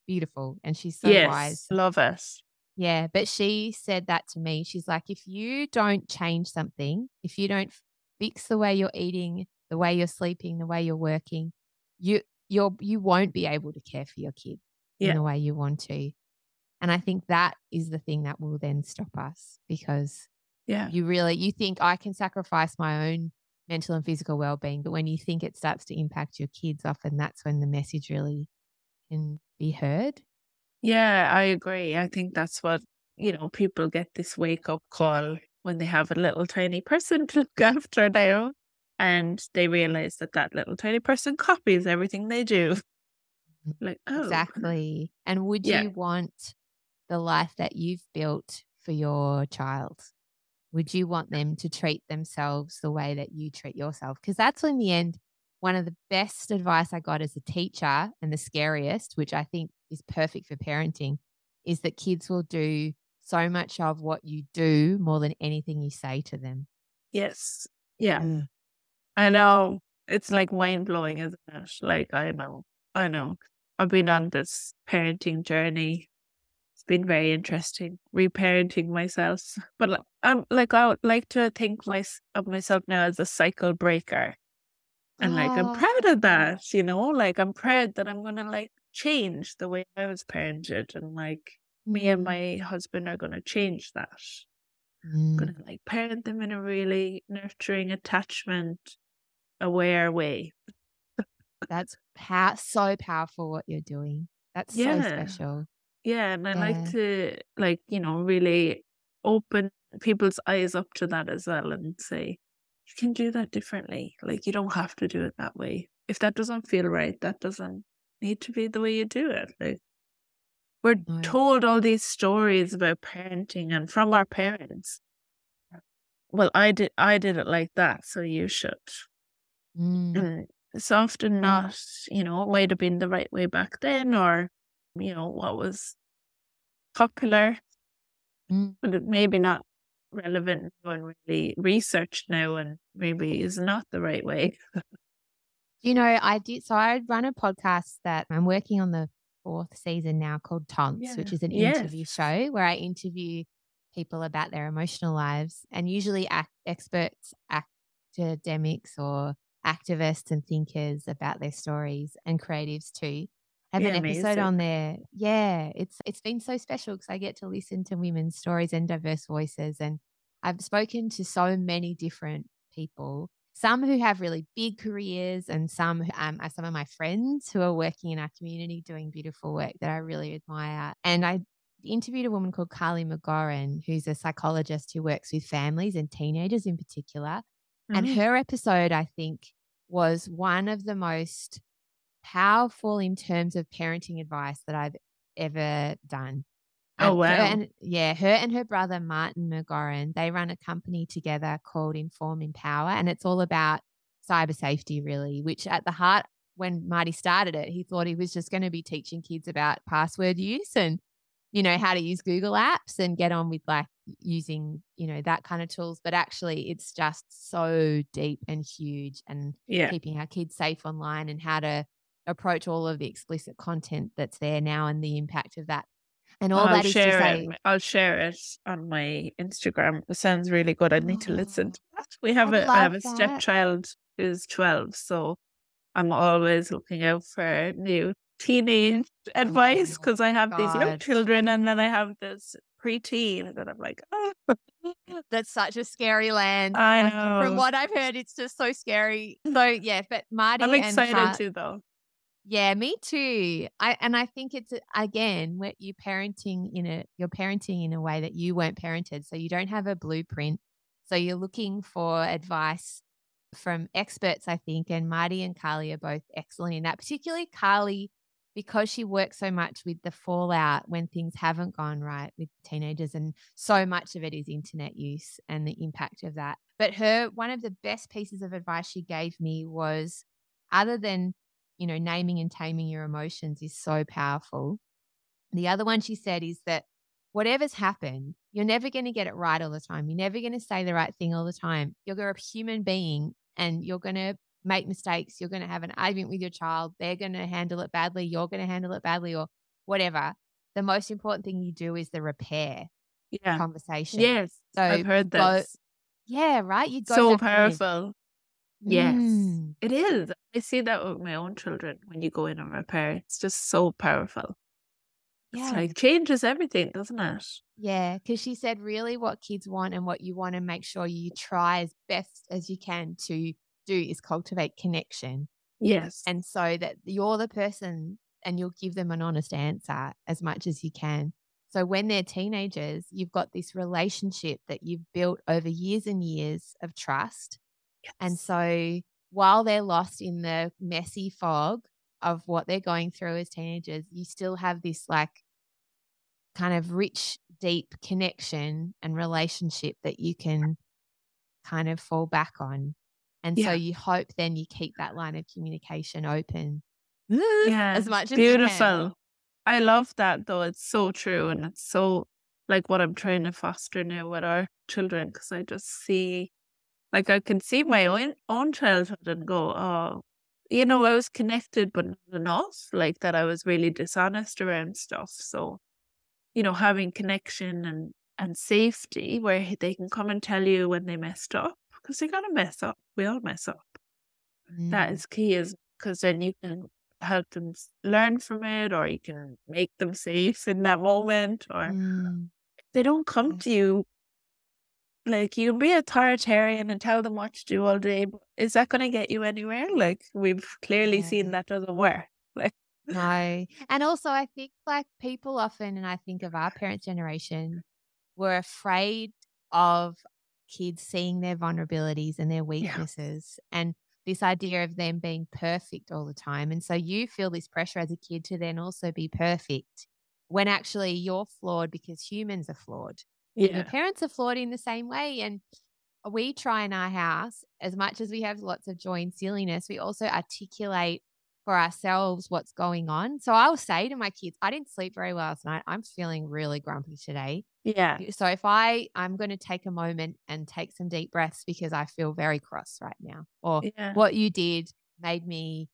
Beautiful. And she's so yes, wise. love us. Yeah. But she said that to me. She's like, if you don't change something, if you don't fix the way you're eating, the way you're sleeping, the way you're working, you you're you won't be able to care for your kid Yeah. in the way you want to. And I think that is the thing that will then stop us because Yeah, you really you think I can sacrifice my own mental and physical well-being but when you think it starts to impact your kids often that's when the message really can be heard yeah, I agree. I think that's what you know. People get this wake up call when they have a little tiny person to look after now, and they realize that that little tiny person copies everything they do. Like, oh, exactly and would Yeah. you want the life that you've built for your child would you want them to treat themselves the way that you treat yourself because that's in the end one of the best advice i got as a teacher and the scariest which i think is perfect for parenting is that kids will do so much of what you do more than anything you say to them Yes. Yeah. Mm. I know. It's like mind blowing, isn't it? Like, I know. I know. I've been on this parenting journey. It's been very interesting, reparenting myself. But like, I'm like, I would like to think my, of myself now as a cycle breaker. And like, I'm Oh. proud of that, you know? Like, I'm proud that I'm going to like change the way I was parented. And like, me and Mm. my husband are going to change that Mm. gonna like parent them in a really nurturing, attachment aware way. that's pow- so powerful what you're doing that's so special Yeah, and I Yeah. like to like, you know, really open people's eyes up to that as well and say, you can do that differently. Like you don't have to do it that way. If that doesn't feel right, that doesn't need to be the way you do it. Like we're No. told all these stories about parenting and from our parents. Well, I did I did it like that, so you should. Mm. And it's often not, you know, it might have been the right way back then or, you know, what was popular, Mm. but it maybe not relevant when really researched now and maybe is not the right way. You know, I did. So I run a podcast that I'm working on the fourth season now called Tonts, which is an interview show where I interview people about their emotional lives and usually ac experts, academics, or activists and thinkers about their stories and creatives too. I have Yeah, an episode amazing. on there. Yeah, it's it's been so special because I get to listen to women's stories and diverse voices, and I've spoken to so many different people some who have really big careers and some um, are some of my friends who are working in our community doing beautiful work that I really admire. And I interviewed a woman called Carly McGoran, who's a psychologist who works with families and teenagers in particular. And Mhm. her episode, I think, was one of the most powerful in terms of parenting advice that I've ever done. Oh, Um, her wow. and, yeah, her and her brother Martin McGoran, they run a company together called Inform Empower, and it's all about cyber safety, really. Which at the heart, when Marty started it, he thought he was just going to be teaching kids about password use and you know how to use Google Apps and get on with like using you know that kind of tools. But actually, it's just so deep and huge, and Yeah. keeping our kids safe online and how to approach all of the explicit content that's there now and the impact of that. And all I'll that is to say, it. I'll share it on my Instagram. It sounds really good. I need to listen Oh, to that. We have I'd a I have a stepchild who's twelve, so I'm always looking out for new teenage oh advice my because I have these young children and then I have this preteen that I'm like, oh, that's such a scary land. I Like, know. From what I've heard, it's just so scary. So yeah, but Marty I'm excited Har- too, though. Yeah, me too. I and I think it's again where you parenting in a you're parenting in a way that you weren't parented, so you don't have a blueprint. So you're looking for advice from experts, I think, and Marty and Carly are both excellent in that. Particularly Carly, because she works so much with the fallout when things haven't gone right with teenagers, and so much of it is internet use and the impact of that. But her one of the best pieces of advice she gave me was, other than you know, naming and taming your emotions is so powerful. The other one she said is that whatever's happened, you're never going to get it right all the time. You're never going to say the right thing all the time. You're a human being and you're going to make mistakes. You're going to have an argument with your child. They're going to handle it badly. You're going to handle it badly or whatever. The most important thing you do is the repair Yeah. conversation. Yes. So I've heard go- Yeah, right. You go So powerful. Yes. Mm. It is. I see that with my own children when you go in and repair. It's just so powerful. Yeah. It's like changes everything, doesn't it? Yeah, because she said really what kids want and what you want to make sure you try as best as you can to do is cultivate connection. Yes. And so that you're the person and you'll give them an honest answer as much as you can. So when they're teenagers, you've got this relationship that you've built over years and years of trust. And so while they're lost in the messy fog of what they're going through as teenagers, you still have this like kind of rich, deep connection and relationship that you can kind of fall back on. And so you hope then you keep that line of communication open yeah. as much as. Beautiful. I love that though. It's so true. And it's so like what I'm trying to foster now with our children because I just see, like, I can see my own, own childhood and go, oh, you know, I was connected, but not enough. Like that I was really dishonest around stuff. So, you know, having connection and, and safety where they can come and tell you when they messed up because they're going to mess up. We all mess up that Mm. is key is because then you can help them learn from it or you can make them safe in that moment or Mm. they don't come to you like you can be authoritarian and tell them what to do all day but is that going to get you anywhere like we've clearly seen that doesn't work like No. And also, I think like people often, and I think of our parents' generation, were afraid of kids seeing their vulnerabilities and their weaknesses and this idea of them being perfect all the time. And so you feel this pressure as a kid to then also be perfect when actually you're flawed because humans are flawed. And Your parents are flawed in the same way. And we try in our house, as much as we have lots of joy and silliness, we also articulate for ourselves what's going on. So I'll say to my kids, I didn't sleep very well last night. I'm feeling really grumpy today. yeah So if I I'm going to take a moment and take some deep breaths because I feel very cross right now. Or yeah what you did made me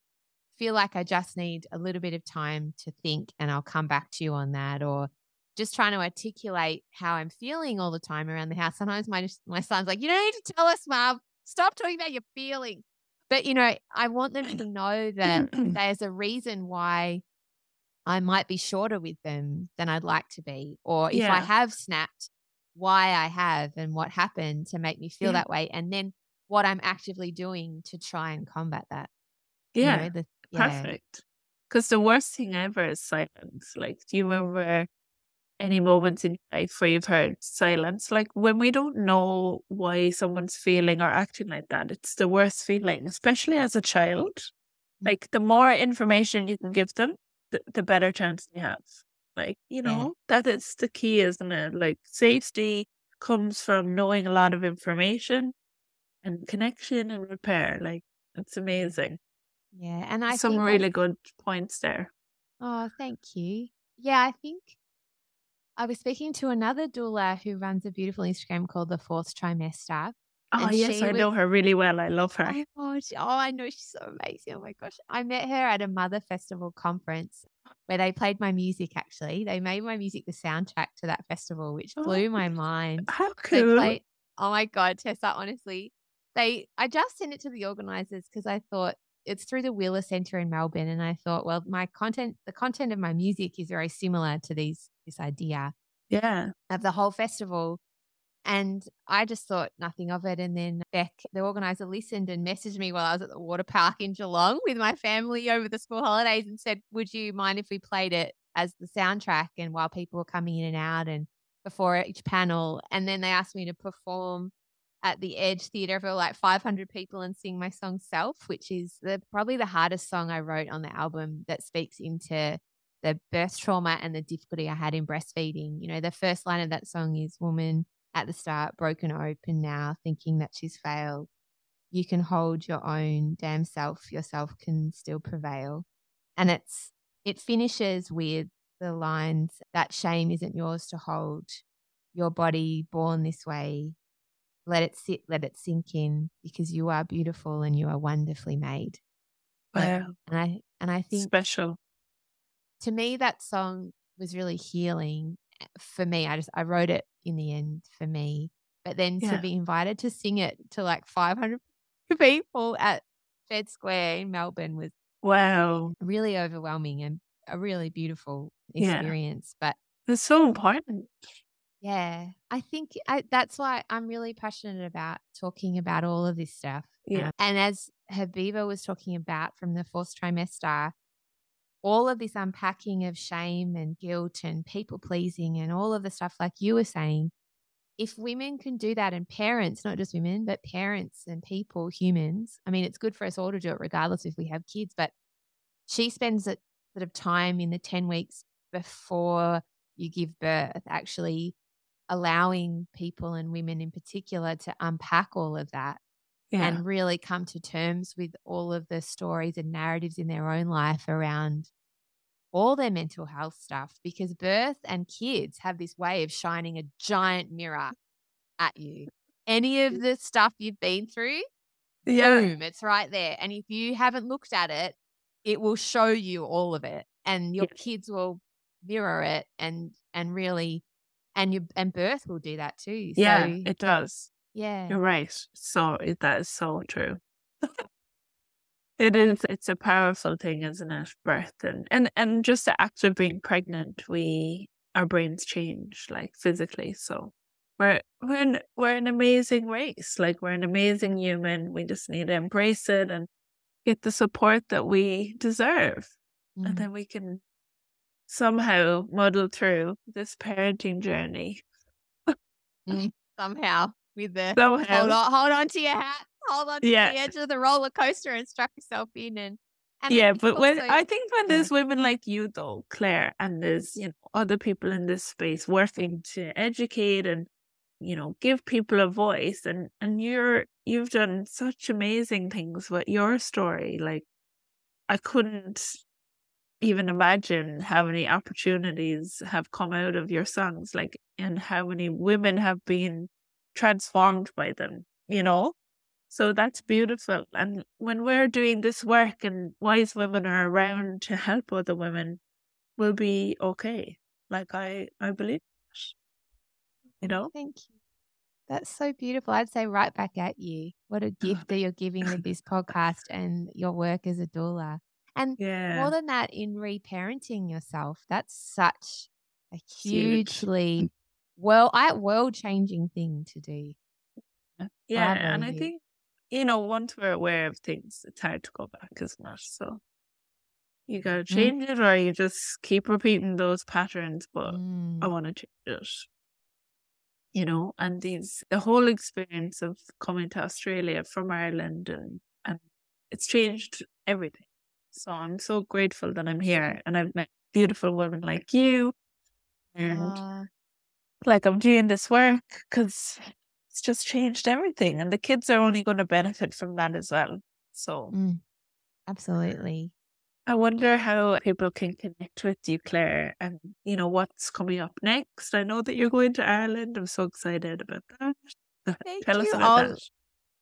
feel like I just need a little bit of time to think and I'll come back to you on that or just trying to articulate how I'm feeling all the time around the house. Sometimes my my son's like, "You don't need to tell us, mom. Stop talking about your feelings." But you know, I want them to know that there's a reason why I might be shorter with them than I'd like to be, or if I have snapped, why I have and what happened to make me feel Yeah. that way, and then what I'm actively doing to try and combat that. you yeah know, the, yeah. perfect because the worst thing ever is silence like do you remember any moments in life where you've heard silence. Like when we don't know why someone's feeling or acting like that, it's the worst feeling, especially as a child. Mm. Like the more information you can give them, the, the better chance they have. Like, you know, yeah. that is the key, isn't it? Like safety comes from knowing a lot of information and connection and repair. Like it's amazing. Yeah. And I some really good points there. Oh, thank you. Yeah, I think I was speaking to another doula who runs a beautiful Instagram called the Fourth Trimester. Oh yes, I was, know her really well. I love her. Oh, she, oh, I know she's so amazing. Oh my gosh, I met her at a Mother Festival conference where they played my music. Actually, they made my music the soundtrack to that festival, which oh, blew oh, my mind. How cool! Played, oh my god, Tessa, honestly, they. I just sent it to the organizers because I thought it's through the Wheeler Centre in Melbourne, and I thought, well, my content, the content of my music is very similar to these this idea, yeah, of the whole festival. And I just thought nothing of it. And then Beck, the organizer, listened and messaged me while I was at the water park in Geelong with my family over the school holidays and said, Would you mind if we played it as the soundtrack and while people were coming in and out and before each panel? And then they asked me to perform at the Edge Theatre for like 500 people and sing my song Self, which is the, probably the hardest song I wrote on the album that speaks into the birth trauma and the difficulty I had in breastfeeding. You know, the first line of that song is Woman at the start, broken open now, thinking that she's failed. You can hold your own damn self, yourself can still prevail. And it's, it finishes with the lines that shame isn't yours to hold. Your body born this way let it sit, let it sink in because you are beautiful and you are wonderfully made. Wow. and I and I think special. To me that song was really healing eh, for me. I just I wrote it in the end for me. But then yeah. to be invited to sing it to like 500 people at Fed Square in Melbourne was wow, really overwhelming and a really beautiful experience. Yeah. But it's so important. Yeah, I think I, that's why I'm really passionate about talking about all of this stuff. Yeah. Um, and as Habiba was talking about from the fourth trimester, all of this unpacking of shame and guilt and people pleasing and all of the stuff, like you were saying, if women can do that and parents, not just women, but parents and people, humans, I mean, it's good for us all to do it regardless if we have kids, but she spends a sort of time in the 10 weeks before you give birth actually allowing people and women in particular to unpack all of that yeah. and really come to terms with all of the stories and narratives in their own life around all their mental health stuff because birth and kids have this way of shining a giant mirror at you. Any of mm. the stuff you've been through, yeah. boom, it's right there. And if you haven't looked at it, it will show you all of it and your yeah. kids will mirror it and and really and your and birth will do that too. Yeah, so, it does. Yeah, you're right. So that is so true. it is. It's a powerful thing, isn't it? Birth and and and just the act of being pregnant, we our brains change like physically. So we're we're an, we're an amazing race. Like we're an amazing human. We just need to embrace it and get the support that we deserve, mm. and then we can somehow muddle through this parenting journey. mm, somehow with the hold on, hold on to your hat, hold on to yeah. the edge of the roller coaster and strap yourself in and. and yeah, but also, when I think when there's women like you though, Claire, and there's you know other people in this space working to educate and you know give people a voice, and and you're you've done such amazing things with your story. Like I couldn't even imagine how many opportunities have come out of your songs, like, and how many women have been transformed by them, you know? So that's beautiful. And when we're doing this work and wise women are around to help other women, we'll be okay. Like I, I believe, you know? Thank you. That's so beautiful. I'd say right back at you. What a gift that you're giving with this podcast and your work as a doula. And yeah. more than that, in reparenting yourself, that's such a hugely Huge. Well, I world changing thing to do. Yeah, and I think you know once we're aware of things, it's hard to go back, as much. So You gotta Mm. change it or you just keep repeating those patterns, but I Mm. wanna change it. You know, and these the whole experience of coming to Australia from Ireland and, and it's changed everything. So I'm so grateful that I'm here and I've met beautiful women like you and Ah, like I'm doing this work because it's just changed everything and the kids are only going to benefit from that as well. So mm, absolutely. I wonder how people can connect with you, Claire, and you know what's coming up next. I know that you're going to Ireland. I'm so excited about that. Thank Tell us about Oh, that.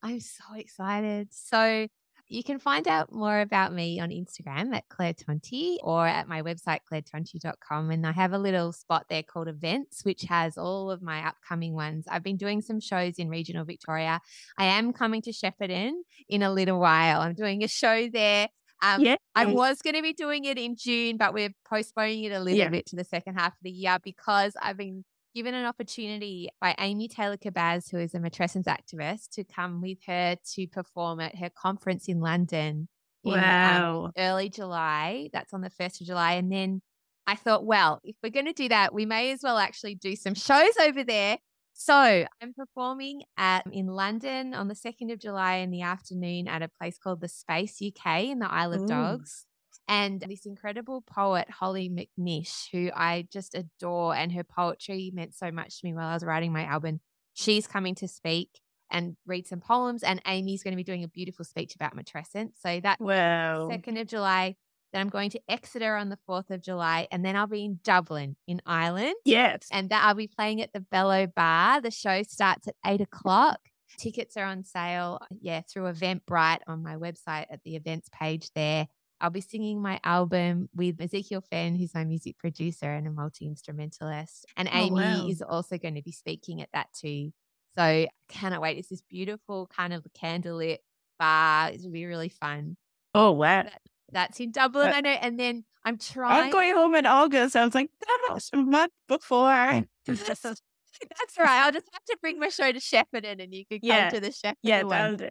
I'm so excited. So you can find out more about me on Instagram at Claire Tonti or at my website, clairetonti.com. And I have a little spot there called events, which has all of my upcoming ones. I've been doing some shows in regional Victoria. I am coming to Shepparton in a little while. I'm doing a show there. Um, Yeah, I was going to be doing it in June, but we're postponing it a little Yeah. bit to the second half of the year because I've been given an opportunity by Amy Taylor Kabbaz, who is a matrescence activist, to come with her to perform at her conference in London in um, Wow. early July. That's on the 1st of July. And then I thought, well, if we're going to do that, we may as well actually do some shows over there. So I'm performing at in London on the 2nd of July in the afternoon at a place called the Space UK in the Isle of Ooh. Dogs. And this incredible poet, Hollie McNish, who I just adore, and her poetry meant so much to me while I was writing my album. She's coming to speak and read some poems, and Amy's going to be doing a beautiful speech about matrescence. So that Wow. 2nd of July. Then I'm going to Exeter on the 4th of July, and then I'll be in Dublin in Ireland Yes. and that I'll be playing at the Bello Bar. The show starts at eight o'clock. Tickets are on sale, yeah, through Eventbrite on my website at the events page there. I'll be singing my album with Ezekiel Fenn, who's my music producer and a multi instrumentalist. And Oh, Amy wow. is also going to be speaking at that too. So I cannot wait. It's this beautiful kind of candlelit bar. It'll be really fun. Oh wow. That's in Dublin, Uh, I know. And then I'm trying. I'm going home in August. I was like, that was a month before. That's right. I'll just have to bring my show to Shepparton and you could come Yeah. to the Shepparton yeah, one.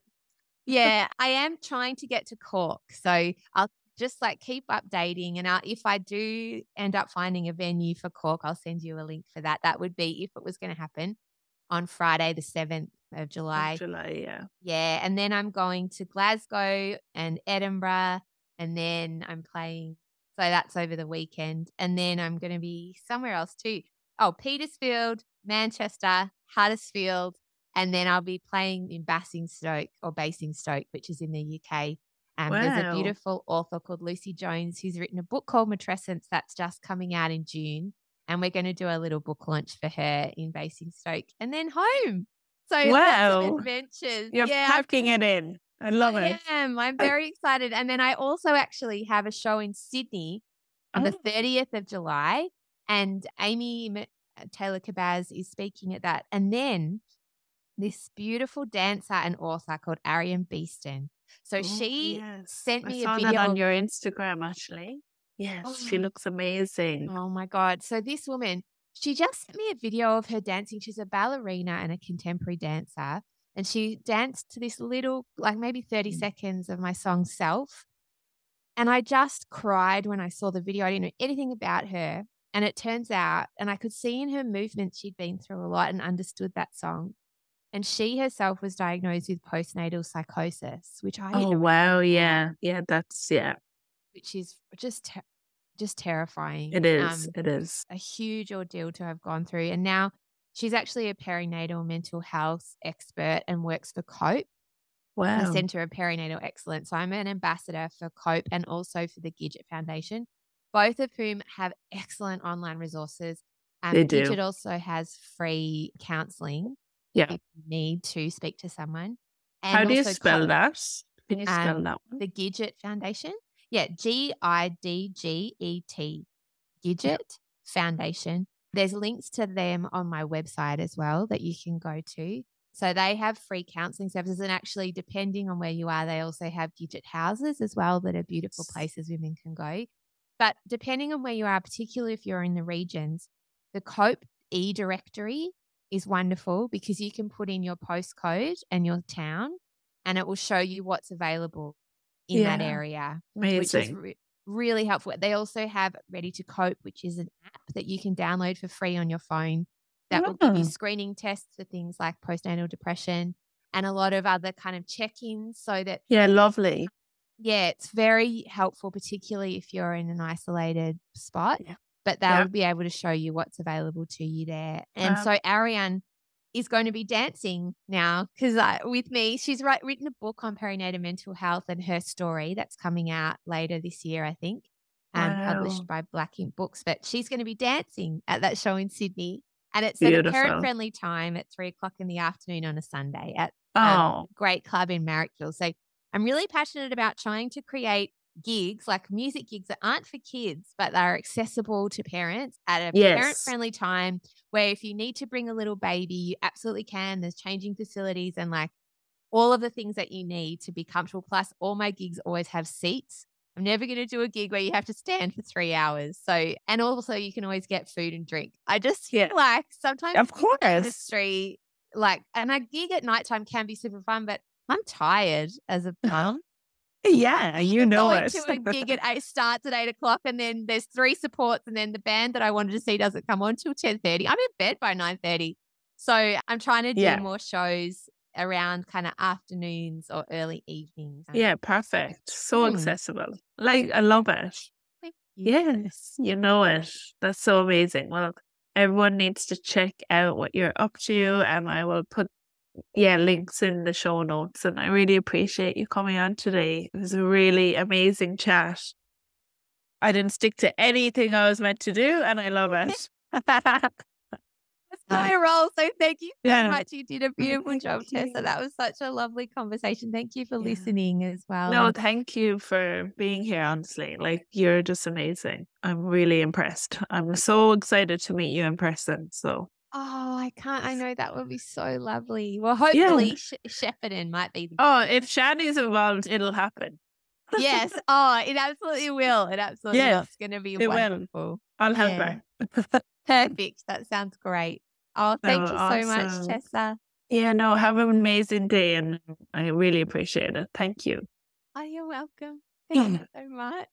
Yeah, I am trying to get to Cork. So I'll just like keep updating. And i if I do end up finding a venue for Cork, I'll send you a link for that. That would be if it was going to happen on Friday, the 7th of July. Of July, yeah. Yeah. And then I'm going to Glasgow and Edinburgh. And then I'm playing. So that's over the weekend. And then I'm going to be somewhere else too. Oh, Petersfield, Manchester, Huddersfield. And then I'll be playing in Basingstoke or Basingstoke, which is in the UK. Um, There's a beautiful author called Lucy Jones who's written a book called Matrescence that's just coming out in June. And we're going to do a little book launch for her in Basingstoke and then home. So Wow. adventures. You're yeah, packing it in. I love I it. am. I'm I- very excited. And then I also actually have a show in Sydney on the Oh. 30th of July. And Amy uh, Taylor Kabbaz is speaking at that. And then this beautiful dancer and author called Arian Beeston. So Oh, she yes. sent me a video. on your Instagram, actually. Yes, she Oh. looks amazing. Oh my God. So this woman, she just sent me a video of her dancing. She's a ballerina and a contemporary dancer. And she danced to this little, like maybe 30 Mm. seconds of my song Self. And I just cried when I saw the video. I didn't know anything about her. And it turns out, and I could see in her movements, she'd been through a lot and understood that song. And she herself was diagnosed with postnatal psychosis, which I Oh wow, yeah. Yeah, that's yeah. which is just ter- just terrifying. It is. Um, it is. a huge ordeal to have gone through. And now she's actually a perinatal mental health expert and works for COPE, the Centre of Perinatal Excellence. So I'm an ambassador for COPE and also for the Gidget Foundation, both of whom have excellent online resources. Um, They do. Gidget also has free counselling Yeah. if you need to speak to someone. How do you spell that? Can you spell Um, that one? The Gidget Foundation. Yeah, G I D G E T. Gidget Foundation. There's links to them on my website as well that you can go to. So they have free counseling services, and actually, depending on where you are, they also have Gidget houses as well that are beautiful places women can go. But depending on where you are, particularly if you're in the regions, the COPE e directory is wonderful because you can put in your postcode and your town, and it will show you what's available in that Yeah. area which is re- really helpful. They also have Ready to Cope, which is an app that you can download for free on your phone that will give you screening tests for things like postnatal depression and a lot of other kind of check-ins so that Yeah, lovely. yeah, it's very helpful, particularly if you're in an isolated spot. Yeah. But they'll be able to show you what's available to you there. And Fab. so Ariane is going to be dancing now because uh, with me, she's write, written a book on perinatal mental health and her story that's coming out later this year, I think, um, Wow. published by Black Inc Books. But she's going to be dancing at that show in Sydney. And it's at a parent friendly time at three o'clock in the afternoon on a Sunday at Oh, um, great club in Marrickville. So I'm really passionate about trying to create gigs, like music gigs that aren't for kids, but they are accessible to parents at a parent friendly time where if you need to bring a little baby, you absolutely can. There's changing facilities and like all of the things that you need to be comfortable. Plus, all my gigs always have seats. I'm never going to do a gig where you have to stand for three hours. So, and also you can always get food and drink. I just feel Yeah. like sometimes of the course. industry, like, and a gig at nighttime can be super fun, but I'm tired as a mum. Yeah, you know Going it. to a gig at eight starts at eight o'clock, and then there's three supports, and then the band that I wanted to see doesn't come on till ten thirty. I'm in bed by nine thirty, so I'm trying to do Yeah. more shows around kind of afternoons or early evenings. yeah, perfect. So Mm. accessible. Like, I love it. Thank you. Yes, you know it. That's so amazing. Well, everyone needs to check out what you're up to, and I will put yeah links in the show notes. And I really appreciate you coming on today. It was a really amazing chat. I didn't stick to anything I was meant to do, and I love it. My role. So thank you so Yeah. much. You did a beautiful job. Tessa. That was such a lovely conversation. Thank you for Yeah. listening as well. No, thank you for being here, honestly. Like, you're just amazing. I'm really impressed. I'm so excited to meet you in person. So, Oh, I can't. I know that would be so lovely. Well, hopefully, Sh- Shepparton might be the oh, if Shani's involved, it'll happen. yes. Oh, it absolutely will. It absolutely will. Yes, It's going to be it will. wonderful. I'll have Yeah. her. Perfect. That sounds great. Oh, thank Oh, you so much, awesome. Tessa. Yeah, no, have an amazing day and I really appreciate it. Thank you. Oh, you're welcome. Thank you so much.